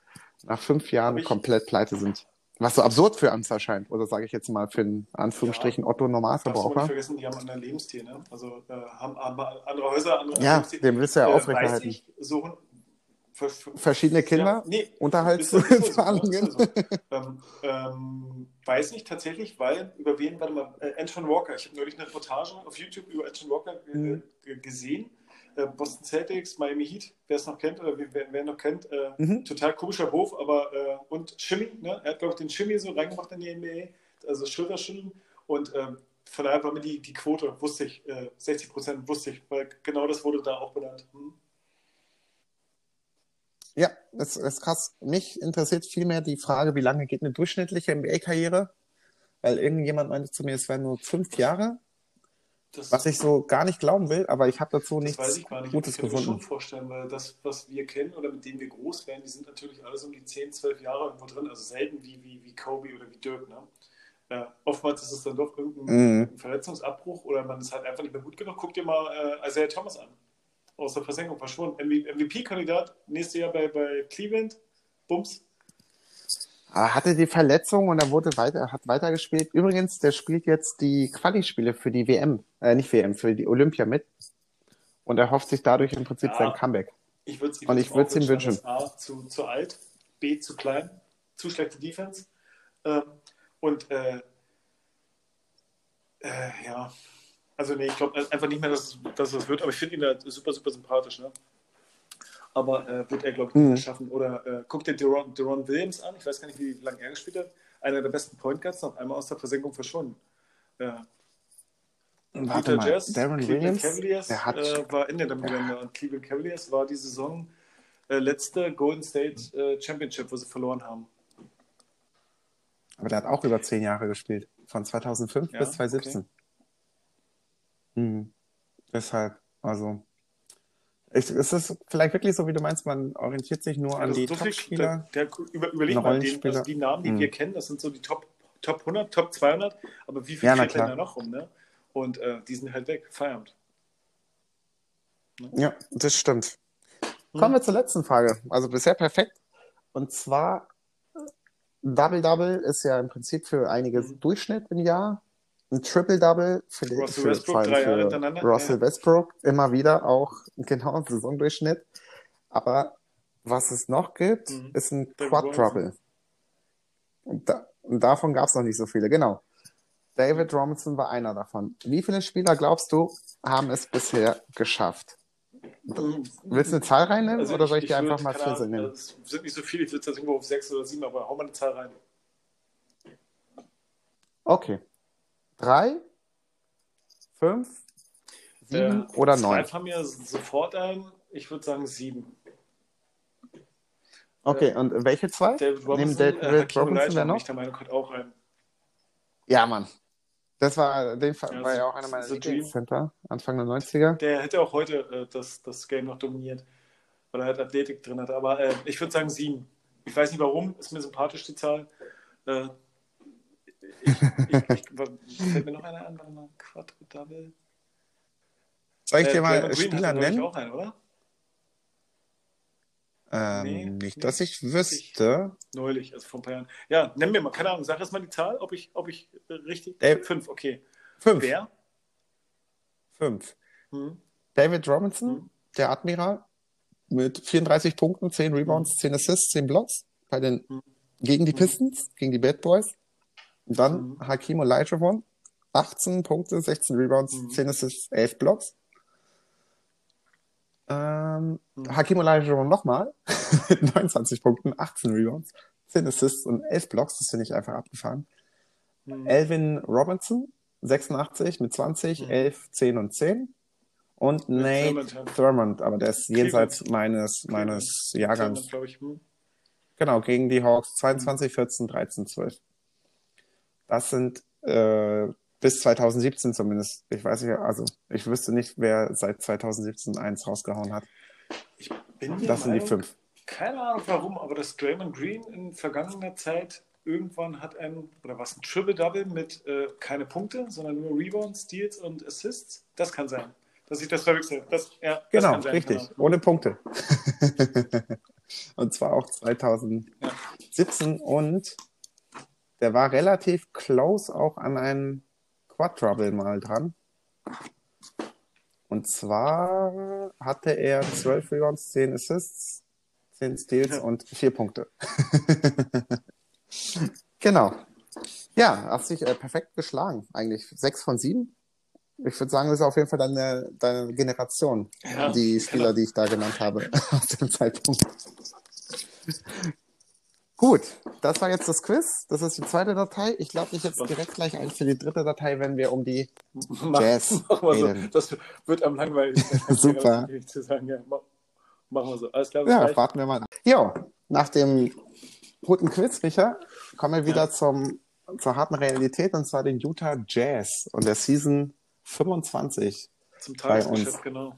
nach fünf Jahren komplett pleite sind. Was so absurd für uns erscheint. Oder sage ich jetzt mal für einen Anführungsstrichen Otto mal nicht Normalverbraucher. vergessen, die haben einen anderen Lebensstil, ne? Also äh, haben, haben andere Häuser, andere Ja, Lebensstil. den willst du ja Äh, aufrechterhalten. ich, so ver- ver- Verschiedene Kinder, Ja, nee, Unterhaltszahlungen. ja- ja so, ja so. ähm, ähm, weiß ich tatsächlich, weil über wen, warte mal, äh, Anton Walker. Ich habe neulich eine Reportage auf YouTube über Anton Walker äh, Mhm. gesehen. Äh, Boston Celtics, Miami Heat, wer es noch kennt oder wer, wer noch kennt, äh, Mhm. total komischer Wurf, aber äh, und Shimmy, ne? er hat glaube ich den Shimmy so reingemacht in die NBA, also Schulterschütteln und ähm, von daher war mir die, die Quote, wusste ich, äh, 60 Prozent wusste ich, weil genau das wurde da auch benannt. Hm? Ja, das ist krass. Mich interessiert vielmehr die Frage, wie lange geht eine durchschnittliche NBA-Karriere? Weil irgendjemand meinte zu mir, es wären nur fünf Jahre, Das, was ich so gar nicht glauben will, aber ich habe dazu das weiß nichts ich gar nicht. Gutes ich kann mir schon gefunden. vorstellen, weil das, was wir kennen oder mit denen wir groß werden, die sind natürlich alles um die 10, 12 Jahre irgendwo drin, also selten wie, wie, wie Kobe oder wie Dirk. Ne? Äh, oftmals ist es dann doch irgendein, Mhm. Verletzungsabbruch oder man ist halt einfach nicht mehr gut genug. Guck dir mal äh, Isaiah Thomas an. Aus der Versenkung verschwunden. MVP-Kandidat, nächstes Jahr bei, bei Cleveland. Bums. Er hatte die Verletzung und er wurde weiter, hat weitergespielt. Übrigens, der spielt jetzt die Quali-Spiele für die WM, äh, nicht WM, für die Olympia mit. Und er hofft sich dadurch im Prinzip Ja. sein Comeback. Ich würd's, Und ich auch würd's ihm wünschen. A, zu, zu alt, B, zu klein, zu schlechte Defense. Ähm, und äh, äh, ja, also nee, ich glaube einfach nicht mehr, dass es, dass es wird, aber ich finde ihn da super, super sympathisch. Ne? Aber äh, wird er, glaube ich, nicht mehr Mhm. schaffen. Oder äh, guck dir Deron, Deron Williams an, ich weiß gar nicht, wie lange er gespielt hat. Einer der besten Point Guards, auf einmal aus der Versenkung verschwunden. Ja. Warte mal, Jazz, Darren Cleveland Williams, Cavaliers der hat, äh, war Ende der Millennium und Cleveland Cavaliers war die Saison äh, letzte Golden State äh, Championship, wo sie verloren haben. aber der hat auch über zehn Jahre gespielt. Von 2005 Ja, bis 2017. Mhm. Deshalb, also. Ich, es ist vielleicht wirklich so, wie du meinst, man orientiert sich nur an Also die so Top-Spieler. Über, überleg mal, die, Rollenspieler. also die Namen, die Hm. wir kennen, das sind so die Top, Top 100, Top 200, aber wie viel Ja, da noch rum, ne? Und äh, die sind halt weg, Feierabend. Ja, das stimmt. Kommen wir zur letzten Frage. Also bisher perfekt. Und zwar, Double-Double ist ja im Prinzip für einige Mhm. Durchschnitt im Jahr. Ein Triple-Double für, die- Russell für, Westbrook, drei Jahre hintereinander, Russell ja. Westbrook immer wieder auch genau Saisondurchschnitt. Aber was es noch gibt, Mhm. ist ein Quadruple. Und, da, und davon gab es noch nicht so viele. Genau. David Robinson war einer davon. Wie viele Spieler glaubst du haben es bisher geschafft? Willst du eine Zahl reinnehmen Also oder soll ich, dir würd, einfach mal Ahnung, nehmen? Es sind nicht so viele, ich würde jetzt irgendwo auf sechs oder sieben, aber hau mal eine Zahl rein. Okay. Drei, fünf, sieben Äh, oder zwei neun? fallen mir sofort ein. Ich würde sagen sieben. Okay, und welche zwei? David Neben Robinson, David äh, Hakeem Robinson, wer noch? ich der Meinung, hat auch einen. Ja, Mann. Das war, den Ja, war ja auch einer meiner Lieblingscenter, Anfang der 90er. Der hätte auch heute äh, das, das Game noch dominiert, weil er halt Athletik drin hat. Aber äh, ich würde sagen sieben. Ich weiß nicht warum, ist mir sympathisch die Zahl. Äh, ich, ich, ich, fällt mir noch einer an, warte mal, Quadruple. Soll ich dir mal Draymond Green Spieler ich, nennen? auch einen, oder? Ähm, Nee, nicht, nicht dass ich wüsste. Neulich, also vor ein paar Jahren. Ja, nenn mir mal, keine Ahnung, sag erst mal die Zahl, ob ich, ob ich äh, richtig. Dave- Fünf, okay. Fünf. Wer? Fünf. Hm. David Robinson, Mhm. der Admiral, mit 34 Punkten, 10 Rebounds, 10 Assists, 10 Blocks bei den, Mhm. gegen die Pistons, gegen die Bad Boys. Dann Mhm. Hakim Olajuwon, 18 Punkte, 16 Rebounds, Mhm. 10 Assists, 11 Blocks. Ähm, Mhm. Hakim Olajuwon nochmal mit 29 Punkten, 18 Rebounds, 10 Assists und 11 Blocks. Das finde ich einfach abgefahren. Hm. Elvin Robinson, 86 mit 20, Mhm. 11, 10 und 10. Und Nate Thurmond. Thurmond, aber der ist jenseits Cleveland. meines, meines Jahrgangs. glaube ich. Hm. Genau, gegen die Hawks 22, 14, 13, 12. Das sind äh, bis 2017 zumindest. Ich weiß nicht, also ich wüsste nicht, wer seit 2017 eins rausgehauen hat. Ich bin Das sind die fünf. Keine Ahnung warum, aber das Draymond Green in vergangener Zeit irgendwann hat ein, oder was, ein Triple-Double mit äh, keine Punkte, sondern nur Rebounds, Steals und Assists. Das kann sein. Dass ich das verwechsel. Das, ja, das Genau, kann sein, richtig. genau. Ohne Punkte. und zwar auch 2017 und der war relativ close auch an einem Quadruple mal dran. Und zwar hatte er 12 Rebounds, 10 Assists, 10 Steals und 4 Punkte. genau. Ja, hast dich äh, perfekt geschlagen, eigentlich. 6 von 7. Ich würde sagen, das ist auf jeden Fall deine, deine Generation, Ja, die Spieler, genau. die ich da genannt habe, aus dem Zeitpunkt. Gut, das war jetzt das Quiz. Das ist die zweite Datei. Ich glaube, ich jetzt direkt gleich ein für die dritte Datei, wenn wir um die Mach, Jazz mach mal so. Das wird am langweiligsten. Super. Zu sagen, ja, mach, machen wir so. Alles klar, Ja, gleich. warten wir mal. Jo, nach dem guten Quiz, Micha, kommen wir wieder Ja. zum, zur harten Realität und zwar den Utah Jazz und der Season 25. Zum bei Tagesgeschäft, uns. genau.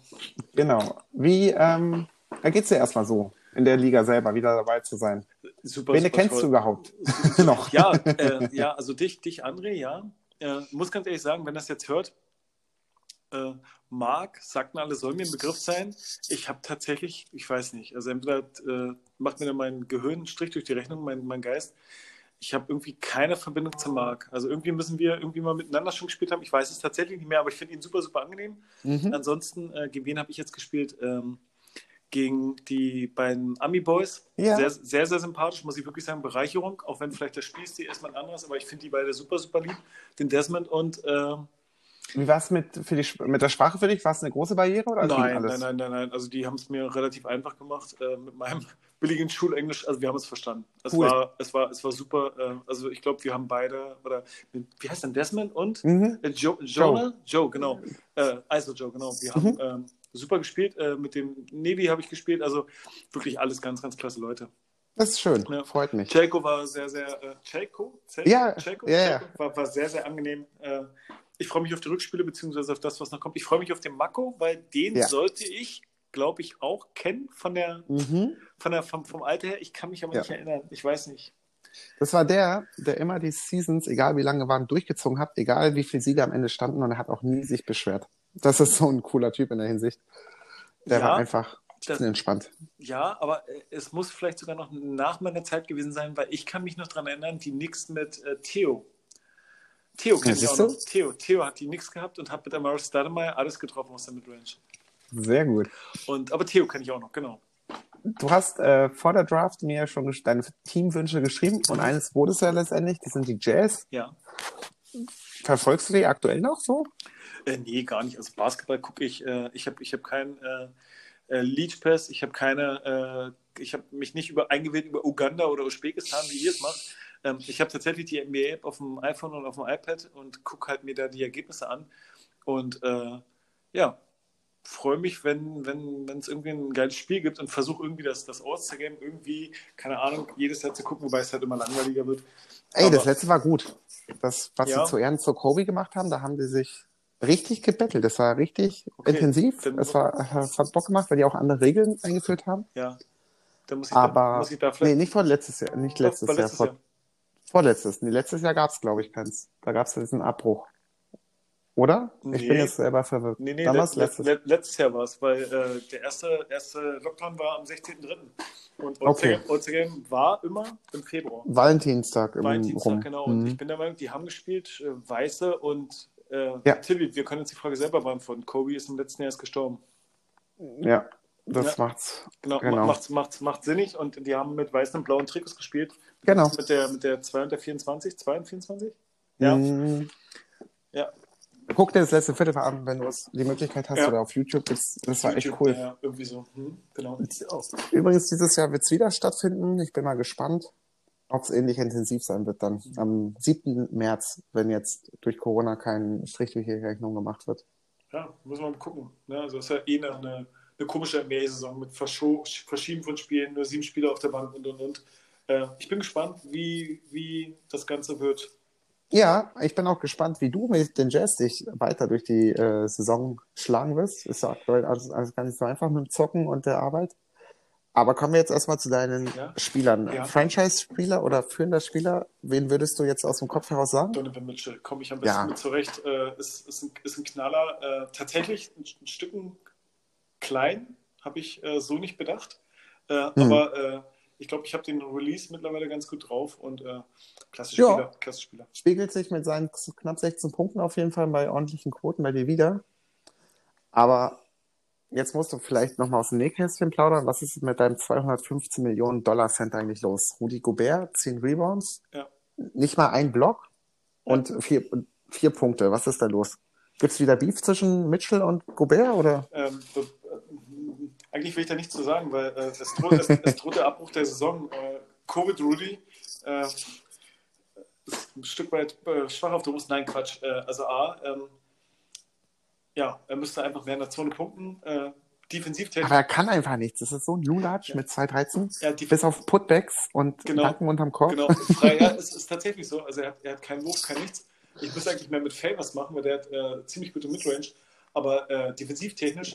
Genau. Wie ähm, geht's dir erstmal so in der Liga selber, wieder dabei zu sein? Super, Wen super kennst toll. du überhaupt? Noch. Ja, äh, ja, also dich, dich, André, ja. Äh, muss ganz ehrlich sagen, wenn das jetzt hört, äh, Marc, sagten alle, soll mir ein Begriff sein. Ich habe tatsächlich, ich weiß nicht, also entweder äh, macht mir dann mein Gehirn einen Strich durch die Rechnung, mein, mein Geist. Ich habe irgendwie keine Verbindung zu Marc. Also irgendwie müssen wir irgendwie mal miteinander schon gespielt haben. Ich weiß es tatsächlich nicht mehr, aber ich finde ihn super, super angenehm. Mhm. Ansonsten, äh, gegen wen habe ich jetzt gespielt? Ähm, gegen die beiden Ami Boys. Ja. Sehr, sehr, sehr sympathisch, muss ich wirklich sagen. Bereicherung, auch wenn vielleicht das Spielstil erstmal ein anderes, aber ich finde die beide super, super lieb. Den Desmond und äh, Wie war es mit, für die, mit der Sprache für dich? War es eine große Barriere oder Nein, nein, nein, nein, nein. Also die haben es mir relativ einfach gemacht äh, mit meinem billigen Schulenglisch. Also wir haben es verstanden. Es Cool. war, es war, es war super. Äh, also ich glaube, wir haben beide oder wie heißt denn Desmond und Mhm. äh, Joe, Jonah? Joe, genau. Äh, also Joe, genau. Wir haben ähm, super gespielt. Äh, mit dem Navy habe ich gespielt. Also wirklich alles ganz, ganz klasse Leute. Das ist schön, Ja. freut mich. Chelko war sehr, sehr. Äh? Chelko? Ja, Chelko? ja. Chelko War, war sehr, sehr angenehm. Äh, ich freue mich auf die Rückspiele, beziehungsweise auf das, was noch kommt. Ich freue mich auf den Mako, weil den Ja. sollte ich, glaube ich, auch kennen von der, Mhm. von der, vom, vom Alter her. Ich kann mich aber Ja. nicht erinnern. Ich weiß nicht. Das war der, der immer die Seasons, egal wie lange waren, durchgezogen hat, egal wie viele Siege am Ende standen und er hat auch nie sich beschwert. Das ist so ein cooler Typ in der Hinsicht. Der Ja, war einfach das- entspannt. Ja, aber äh, es muss vielleicht sogar noch nach meiner Zeit gewesen sein, weil ich kann mich noch daran erinnern, die Knicks mit äh, Theo. Theo kennt siehst du? noch. Theo, Theo hat die Knicks gehabt und hat mit Amaris Stoudemire alles getroffen aus der Midrange. Sehr gut. Und, aber Theo kenne ich auch noch, genau. Du hast äh, vor der Draft mir schon deine Teamwünsche geschrieben und eines wurde es ja letztendlich, die sind die Jazz. Ja. Verfolgst du die aktuell noch so? Äh, nee, gar nicht. Also Basketball gucke ich, äh, ich habe ich hab keinen äh, äh, Leech Pass, ich habe keine, äh, ich habe mich nicht über, eingewählt über Uganda oder Usbekistan, wie ihr es macht. Ähm, ich habe tatsächlich die NBA-App auf dem iPhone und auf dem iPad und gucke halt mir da die Ergebnisse an. Und äh, ja, freue mich, wenn wenn wenn es irgendwie ein geiles Spiel gibt und versuche irgendwie das, das All-Star-Game irgendwie, keine Ahnung, jedes Jahr zu gucken, wobei es halt immer langweiliger wird. Ey, Aber- das letzte war gut. Das, was Ja. sie zu Ehren zu Kobe gemacht haben, da haben die sich richtig gebettelt. Das war richtig Okay, intensiv. dann- Es war, es hat Bock gemacht, weil die auch andere Regeln eingeführt haben. Ja, da muss ich, da, Aber muss ich da nee, vielleicht. nicht vor letztes Jahr, nicht Doch, letztes war Jahr, letztes vor, Jahr. vorletztes. Nee, letztes Jahr gab es, glaube ich, keins. Da gab es ja diesen Abbruch. Oder? Ich Nee. bin jetzt selber verwirrt. Nee, nee, Damals let, letztes. let, letztes Jahr war es, weil äh, der erste, erste Lockdown war am 16.03. Und Okay. All-Star All-Star Game war immer im Februar. Valentinstag im Valentinstag, rum. genau. Und Mhm. ich bin der Meinung, die haben gespielt, äh, Weiße und äh, Ja. Tilly, wir können uns die Frage selber beantworten. Kobe ist im letzten Jahr erst gestorben. Ja, das Ja. macht's. Genau, Genau. Macht, macht, macht sinnig und die haben mit weißen und blauen Trikots gespielt. Genau. Mit der, mit der 2 und der 24, 2 und 24? Ja. Mhm. Ja. Guck dir das letzte Viertel an, wenn du die Möglichkeit hast Ja. oder auf YouTube. Das, das war echt YouTube, cool. Ja, irgendwie so. Hm, genau. Übrigens, dieses Jahr wird es wieder stattfinden. Ich bin mal gespannt, ob es ähnlich intensiv sein wird dann. Am 7. März, wenn jetzt durch Corona kein Strich durch die Rechnung gemacht wird. Ja, muss man mal gucken. Ne? Also es ist ja eh eine, eine, eine komische NBA-Saison mit Verscho Verschieben von Spielen, nur sieben Spieler auf der Bank und und und. Äh, ich bin gespannt, wie, wie das Ganze wird. Ja, ich bin auch gespannt, wie du mit den Jazz dich weiter durch die äh, Saison schlagen wirst. Ist ja aktuell alles, alles gar nicht so einfach mit dem Zocken und der Arbeit. Aber kommen wir jetzt erstmal zu deinen Ja. Spielern. Ja. Franchise-Spieler oder führender Spieler, wen würdest du jetzt aus dem Kopf heraus sagen? Donovan Mitchell, komme ich am besten Ja. mit zurecht. Äh, ist, ist, ein, ist ein Knaller. Äh, tatsächlich ein, ein Stücken klein, habe ich äh, so nicht bedacht. Äh, Hm. Aber äh, ich glaube, ich habe den Release mittlerweile ganz gut drauf und äh, Ja. Spieler. Klasse Spieler. spiegelt sich mit seinen knapp 16 Punkten auf jeden Fall bei ordentlichen Quoten bei dir wieder. Aber jetzt musst du vielleicht nochmal aus dem Nähkästchen plaudern. Was ist mit deinem 215 Millionen Dollar Cent eigentlich los? Rudi Gobert, 10 Rebounds, Ja. nicht mal ein Block und vier, vier Punkte. Was ist da los? Gibt es wieder Beef zwischen Mitchell und Gobert oder? Ähm, äh, eigentlich will ich da nichts zu sagen, weil äh, es, droht, es, es droht der Abbruch der Saison. Äh, Covid Rudy äh, ist ein Stück weit äh, schwach auf der Brust. Nein, Quatsch. Äh, also A, ähm, ja, er müsste einfach mehr in der Zone punkten. Äh, defensiv Aber er kann einfach nichts. Das ist so ein Lulatsch Ja. mit 213. Ja, Bis auf Putbacks und Genau. Nacken unterm Kopf. Genau, frei, ja, es ist tatsächlich so. Also er hat, er hat keinen Wurf, kein nichts. Ich müsste eigentlich mehr mit Favors machen, weil der hat äh, ziemlich gute Midrange. Aber äh, defensivtechnisch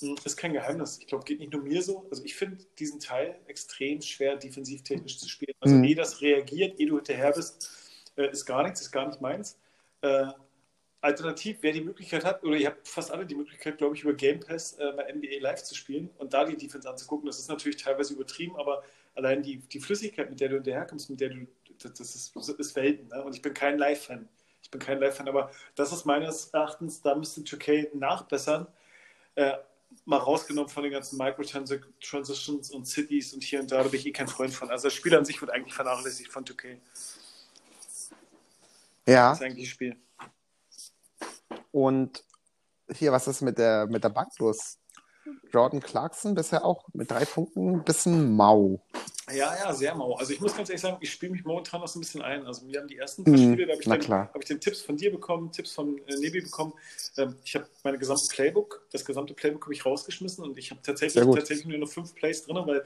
mh, ist kein Geheimnis. Ich glaube, geht nicht nur mir so. Also ich finde diesen Teil extrem schwer, defensivtechnisch zu spielen. Also Mhm. eh das reagiert, eh du hinterher bist, äh, ist gar nichts, ist gar nicht meins. Äh, alternativ, wer die Möglichkeit hat, oder ihr habt fast alle die Möglichkeit, glaube ich, über Game Pass äh, bei NBA Live zu spielen und da die Defense anzugucken. Das ist natürlich teilweise übertrieben, aber allein die, die Flüssigkeit, mit der du hinterherkommst, mit der du, das, das ist, das ist Welten. Ne? Und ich bin kein Live-Fan. Ich bin kein Live-Fan, aber das ist meines Erachtens, da müsste 2K nachbessern. Äh, mal rausgenommen von den ganzen Microtransitions und Cities und hier und da, da bin ich eh kein Freund von. Also das Spiel an sich wird eigentlich vernachlässigt von 2K. Ja. Das ist eigentlich ein Spiel. Und hier, was ist mit der, mit der Bank los? Jordan Clarkson bisher auch mit drei Punkten ein bisschen mau. Ja, ja, sehr mau. Also ich muss ganz ehrlich sagen, ich spiele mich momentan noch so ein bisschen ein. Also wir haben die ersten paar Mhm, Spiele, da habe ich, na habe ich den Tipps von dir bekommen, Tipps von äh, Nebi bekommen. Ähm, ich habe meine gesamte Playbook, das gesamte Playbook habe ich rausgeschmissen und ich habe tatsächlich, tatsächlich nur noch fünf Plays drin, weil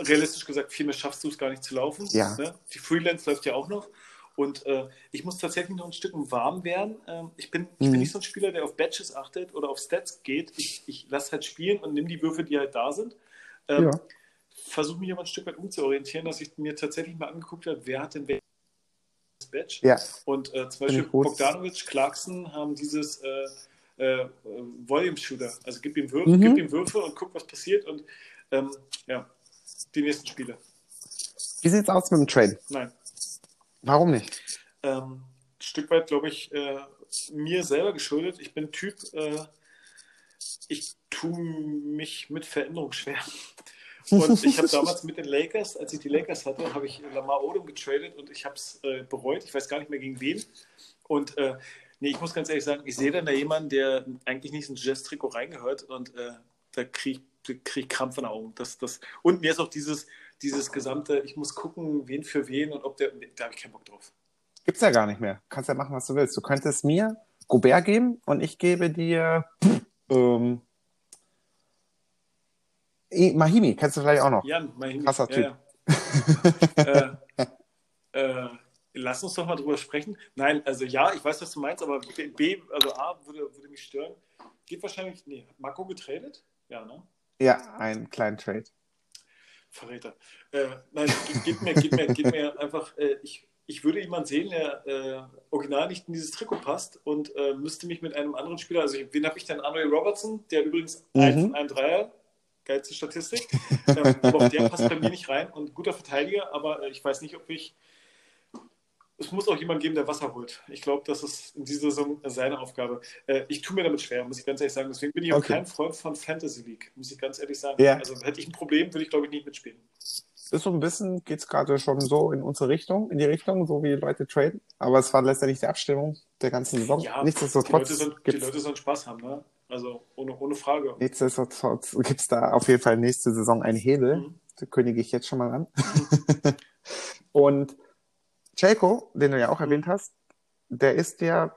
realistisch gesagt, viel mehr schaffst du es gar nicht zu laufen. Ja. Ne? Die Freelance läuft ja auch noch. Und äh, ich muss tatsächlich noch ein Stück warm werden. Ähm, ich bin, ich Mhm. bin nicht so ein Spieler, der auf Batches achtet oder auf Stats geht. Ich, ich lasse halt spielen und nehme die Würfe, die halt da sind. Ähm, Ja. Versuche mich aber ein Stück weit umzuorientieren, dass ich mir tatsächlich mal angeguckt habe, wer hat denn welches Batch. Ja, Und äh, zum Beispiel. Bogdanovic, Clarkson haben dieses äh, äh, Volume Shooter. Also gib ihm, Würfe, Mhm. gib ihm Würfe und guck, was passiert. Und ähm, ja, die nächsten Spiele. wie sieht's aus mit dem Trade? Nein. Warum nicht? Ähm, ein Stück weit, glaube ich, äh, mir selber geschuldet. Ich bin Typ, äh, ich tue mich mit Veränderung schwer. Und ich habe damals mit den Lakers, als ich die Lakers hatte, habe ich Lamar Odom getradet und ich habe es äh, bereut. Ich weiß gar nicht mehr gegen wen. Und äh, nee, ich muss ganz ehrlich sagen, ich sehe dann da jemanden, der eigentlich nicht ins Jazz-Trikot reingehört und äh, da kriege krieg ich Krampf in den Augen. Das, das, und mir ist auch dieses, dieses gesamte, ich muss gucken, wen für wen und ob der, da habe ich keinen Bock drauf. Gibt's ja gar nicht mehr. Kannst ja machen, was du willst. Du könntest mir Gobert geben und ich gebe dir ähm, Mahimi, kennst du vielleicht auch noch. Jan, mein Krasser ja, ja. äh, äh, lass uns doch mal drüber sprechen. Nein, also ja, ich weiß, was du meinst, aber B, B also A würde, würde mich stören. Geht wahrscheinlich, nee, hat Marco getradet? Ja, ne? Ja, einen kleinen Trade. Verräter. Äh, nein, geht, mir, geht, mir, geht mir einfach, äh, ich, ich würde jemanden sehen, der äh, original nicht in dieses Trikot passt und äh, müsste mich mit einem anderen Spieler, also wen habe ich denn? Andre Robertson, der übrigens Mhm. ein, ein Dreier, geilste Statistik, ähm, aber auch der passt bei mir nicht rein und guter Verteidiger, aber äh, ich weiß nicht, ob ich, es muss auch jemand geben, der Wasser holt. Ich glaube, das ist in dieser Saison seine Aufgabe. Äh, ich tue mir damit schwer, muss ich ganz ehrlich sagen. Deswegen bin ich auch Okay. kein Freund von Fantasy League, muss ich ganz ehrlich sagen. Ja. Also hätte ich ein Problem, würde ich glaube ich nicht mitspielen. Ist so ein bisschen, geht's gerade schon so in unsere Richtung, in die Richtung, so wie Leute traden. Aber es war letztendlich die Abstimmung der ganzen Saison. Ja, die Nichtsdestotrotz Leute, sollen, die Leute sollen Spaß haben, ne? Also ohne, ohne Frage. nichtsdestotrotz gibt's da auf jeden Fall nächste Saison einen Hebel. Mhm. Da kündige ich jetzt schon mal an. Und Jaco, den du ja auch erwähnt hast, der ist ja,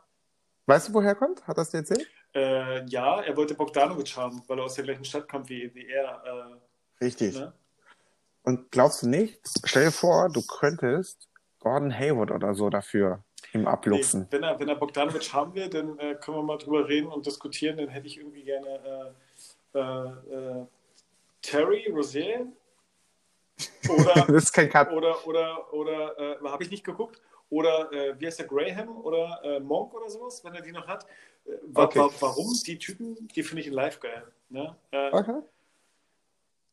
weißt du, woher er kommt? Hat das dir erzählt? Äh, ja, er wollte Bogdanovic haben, weil er aus der gleichen Stadt kommt wie, wie er. Richtig. Äh, ne? Und glaubst du nicht? Stell dir vor, du könntest Gordon Hayward oder so dafür ihm nee, abluchsen. wenn, er, wenn er Bogdanovic haben will, dann äh, können wir mal drüber reden und diskutieren. Dann hätte ich irgendwie gerne äh, äh, äh, Terry Rozier oder Das ist kein Cut. oder oder oder äh, habe ich nicht geguckt oder äh, wie heißt der Graham oder äh, Monk oder sowas, wenn er die noch hat. Äh, wa Okay. wa warum die Typen? Die finde ich in Live geil. Ne? Äh, Okay.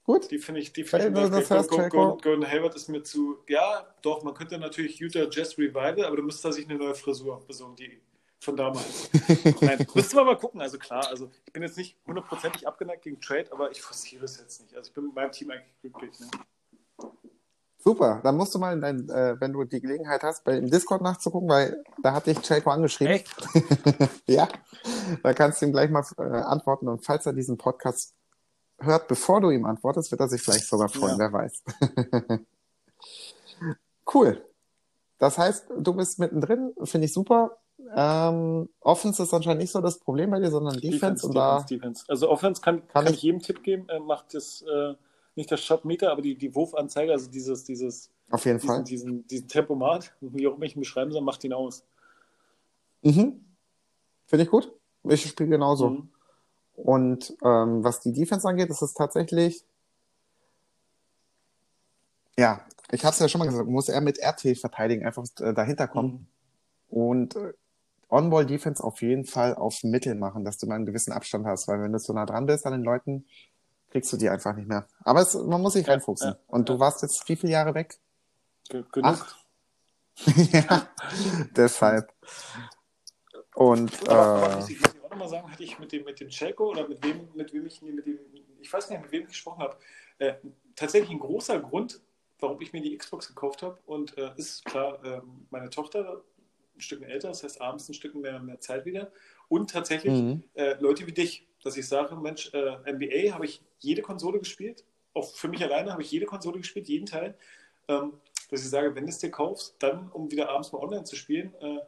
Gut. Die finde ich, die finde ich das hörst, Gordon, Hayward ist mir zu. Ja, doch, man könnte natürlich Utah Jazz Revival, aber du müsstest da sich eine neue Frisur besorgen, die von damals. Nein, müssten wir mal gucken. Also klar, also ich bin jetzt nicht hundertprozentig abgeneigt gegen Trade, aber ich forciere es jetzt nicht. Also ich bin mit meinem Team eigentlich glücklich. Ne? Super. Dann musst du mal in dein, äh, wenn du die Gelegenheit hast, bei im Discord nachzugucken, weil da hat dich Jaco angeschrieben. Echt? ja. Da kannst du ihm gleich mal äh, antworten. Und falls er diesen Podcast hört, bevor du ihm antwortest, wird er sich vielleicht sogar freuen, Ja. wer weiß. cool. Das heißt, du bist mittendrin, finde ich super. Ähm, Offense ist anscheinend nicht so das Problem bei dir, sondern Defense, und da Defense. Also Offense kann, Kann kann, ich- ich jedem Tipp geben, äh, macht das äh, nicht das Shotmeter, aber die, die Wurfanzeige, also dieses, dieses, auf jeden Fall. diesen, diesen, diesen Tempomat, wie auch immer ich ihn beschreiben soll, macht ihn aus. Mhm. Finde ich gut. Ich spiele genauso. Mhm. Und ähm, was die Defense angeht, ist es tatsächlich, ja, ich habe es ja schon mal gesagt, muss er mit RT verteidigen, einfach äh, dahinter kommen Mhm. und äh, On-Ball-Defense auf jeden Fall auf Mittel machen, dass du mal einen gewissen Abstand hast, weil wenn du so nah dran bist an den Leuten, kriegst du die einfach nicht mehr. Aber es, man muss sich reinfuchsen. ja, und du ja. warst jetzt wie viele Jahre weg? Ge- Genug. Acht. ja, deshalb. Und Aber, aber äh, muss ich, muss ich auch nochmal sagen, hatte ich mit dem, mit dem Chelko oder mit wem, mit wem ich, mit dem, ich weiß nicht, mit wem ich gesprochen habe, äh, tatsächlich ein großer Grund, warum ich mir die Xbox gekauft habe und äh, ist klar, äh, meine Tochter ein Stück älter, das heißt abends ein Stück mehr, mehr Zeit wieder. Und tatsächlich Mhm. äh, Leute wie dich, dass ich sage, Mensch, äh, NBA habe ich jede Konsole gespielt, auch für mich alleine habe ich jede Konsole gespielt, jeden Teil. Ähm, dass ich sage, wenn du es dir kaufst, dann, um wieder abends mal online zu spielen, äh,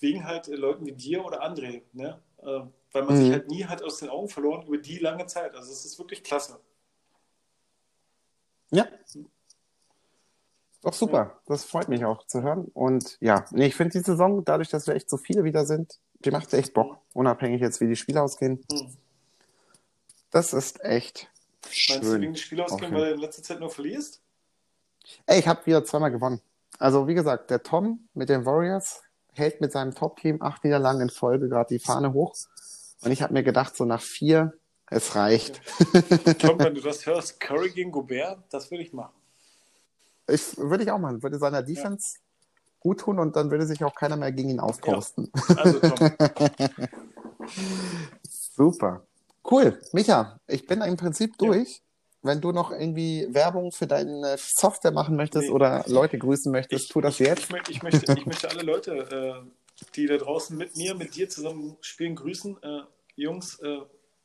wegen halt äh, Leuten wie dir oder André, ne? äh, weil man Mhm. sich halt nie hat aus den Augen verloren über die lange Zeit. Also es ist wirklich klasse. Ja. Doch super. Das freut mich auch zu hören. Und ja, nee, ich finde die Saison, dadurch, dass wir echt so viele wieder sind, die macht echt Bock. Unabhängig jetzt, wie die Spiele ausgehen. Hm. Das ist echt Meinst du wegen schön. des Spiel ausgehen, Okay. weil du in letzter Zeit nur verlierst? Ey, ich habe wieder zweimal gewonnen. Also, wie gesagt, der Tom mit den Warriors hält mit seinem Top-Team acht Niederlagen in Folge gerade die Fahne hoch. Und ich habe mir gedacht, so nach vier, es reicht. Tom, wenn du das hörst, Curry gegen Gobert, das würde ich machen. Ich, würde ich auch machen. Würde seiner Defense gut tun und dann würde sich auch keiner mehr gegen ihn aufposten. Also Tom, Super. Cool. Micha, ich bin im Prinzip durch. Wenn du noch irgendwie Werbung für deine Software machen möchtest Nee. oder Leute grüßen möchtest, tu das ich, jetzt. Ich, ich, möchte, ich möchte alle Leute, äh, die da draußen mit mir, mit dir zusammen spielen, grüßen. Äh, Jungs, äh,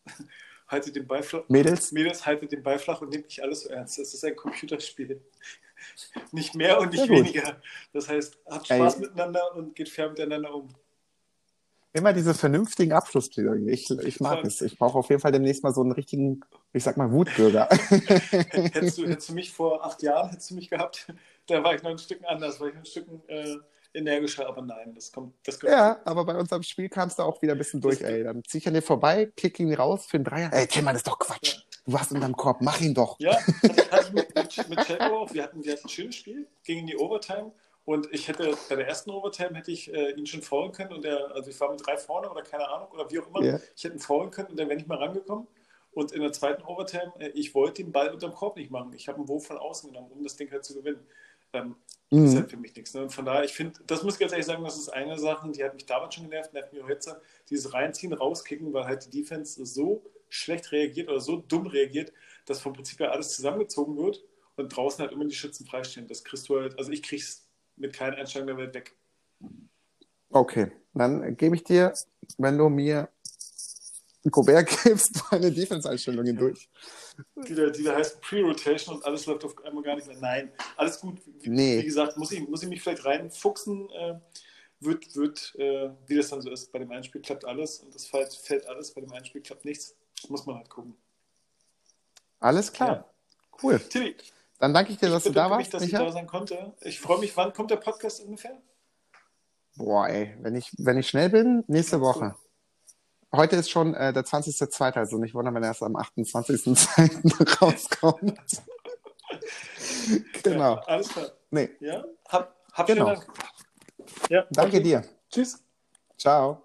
haltet den Ball flach. Mädels? Mädels, haltet den Ball flach und nehmt nicht alles so ernst. Es ist ein Computerspiel. Nicht mehr und nicht weniger. Das heißt, habt Spaß Ey. miteinander und geht fair miteinander um. Immer diese vernünftigen Abschlussplädoyer. Ich, ich mag Voll. es. Ich brauche auf jeden Fall demnächst mal so einen richtigen, ich sag mal, Wutbürger. Hättest du, hättest du mich vor acht Jahren hättest du mich gehabt, da war ich noch ein Stück anders, war ich ein Stück äh, energischer, aber nein, das kommt, das kommt. ja, aber bei unserem Spiel kamst du auch wieder ein bisschen durch, Das- ey. Dann zieh ich an dir vorbei, kick ihn raus für einen Dreier. Ey, Tillmann, das ist doch Quatsch. Du warst in deinem Korb, mach ihn doch. Ja, hatte, hatte ich mit, mit, mit auch. Wir hatten, wir hatten ein schönes Spiel, ging in die Overtime. Und ich hätte bei der ersten Overtime hätte ich äh, ihn schon faulen können und er, also ich war mit drei vorne oder keine Ahnung oder wie auch immer. Ja. Ich hätte ihn faulen können und dann wäre nicht mal rangekommen. Und in der zweiten Overtime, äh, ich wollte den Ball unterm Korb nicht machen. Ich habe einen Wurf von außen genommen, um das Ding halt zu gewinnen. Ähm, Das ist Mhm. halt für mich nichts. Ne? Und von daher, ich finde, das muss ich ganz ehrlich sagen, das ist eine Sache, die hat mich damals schon genervt, nervt mich auch jetzt. Dieses Reinziehen, Rauskicken, weil halt die Defense so schlecht reagiert oder so dumm reagiert, dass vom Prinzip her alles zusammengezogen wird und draußen halt immer die Schützen freistehen. Das kriegst du halt, also ich krieg's mit keinen Einstellungen der Welt weg. Okay, dann gebe ich dir, wenn du mir Gobert gibst, meine Defense-Einstellungen durch. Die da, die da heißt Pre-Rotation und alles läuft auf einmal gar nicht mehr. Nein, alles gut. Wie, Nee. wie gesagt, muss ich, muss ich mich vielleicht reinfuchsen. Äh, wird, wird äh, wie das dann so ist. Bei dem einen Spiel klappt alles und das fällt, fällt alles. Bei dem einen Spiel klappt nichts. Muss man halt gucken. Alles klar. Cool. Tilly, Dann danke ich dir, dass ich du da warst, mich, dass ich da Micha. sein konnte. Ich freue mich. Wann kommt der Podcast ungefähr? Boah, ey, wenn ich, wenn ich schnell bin, nächste Woche. Heute ist schon äh, der 20.02., also nicht wundern, wenn er erst am 28.02. rauskommt. genau. Ja, alles klar. Nee, Ja? Hab, hab Genau. Dank. Ja, danke okay. dir. Tschüss. Ciao.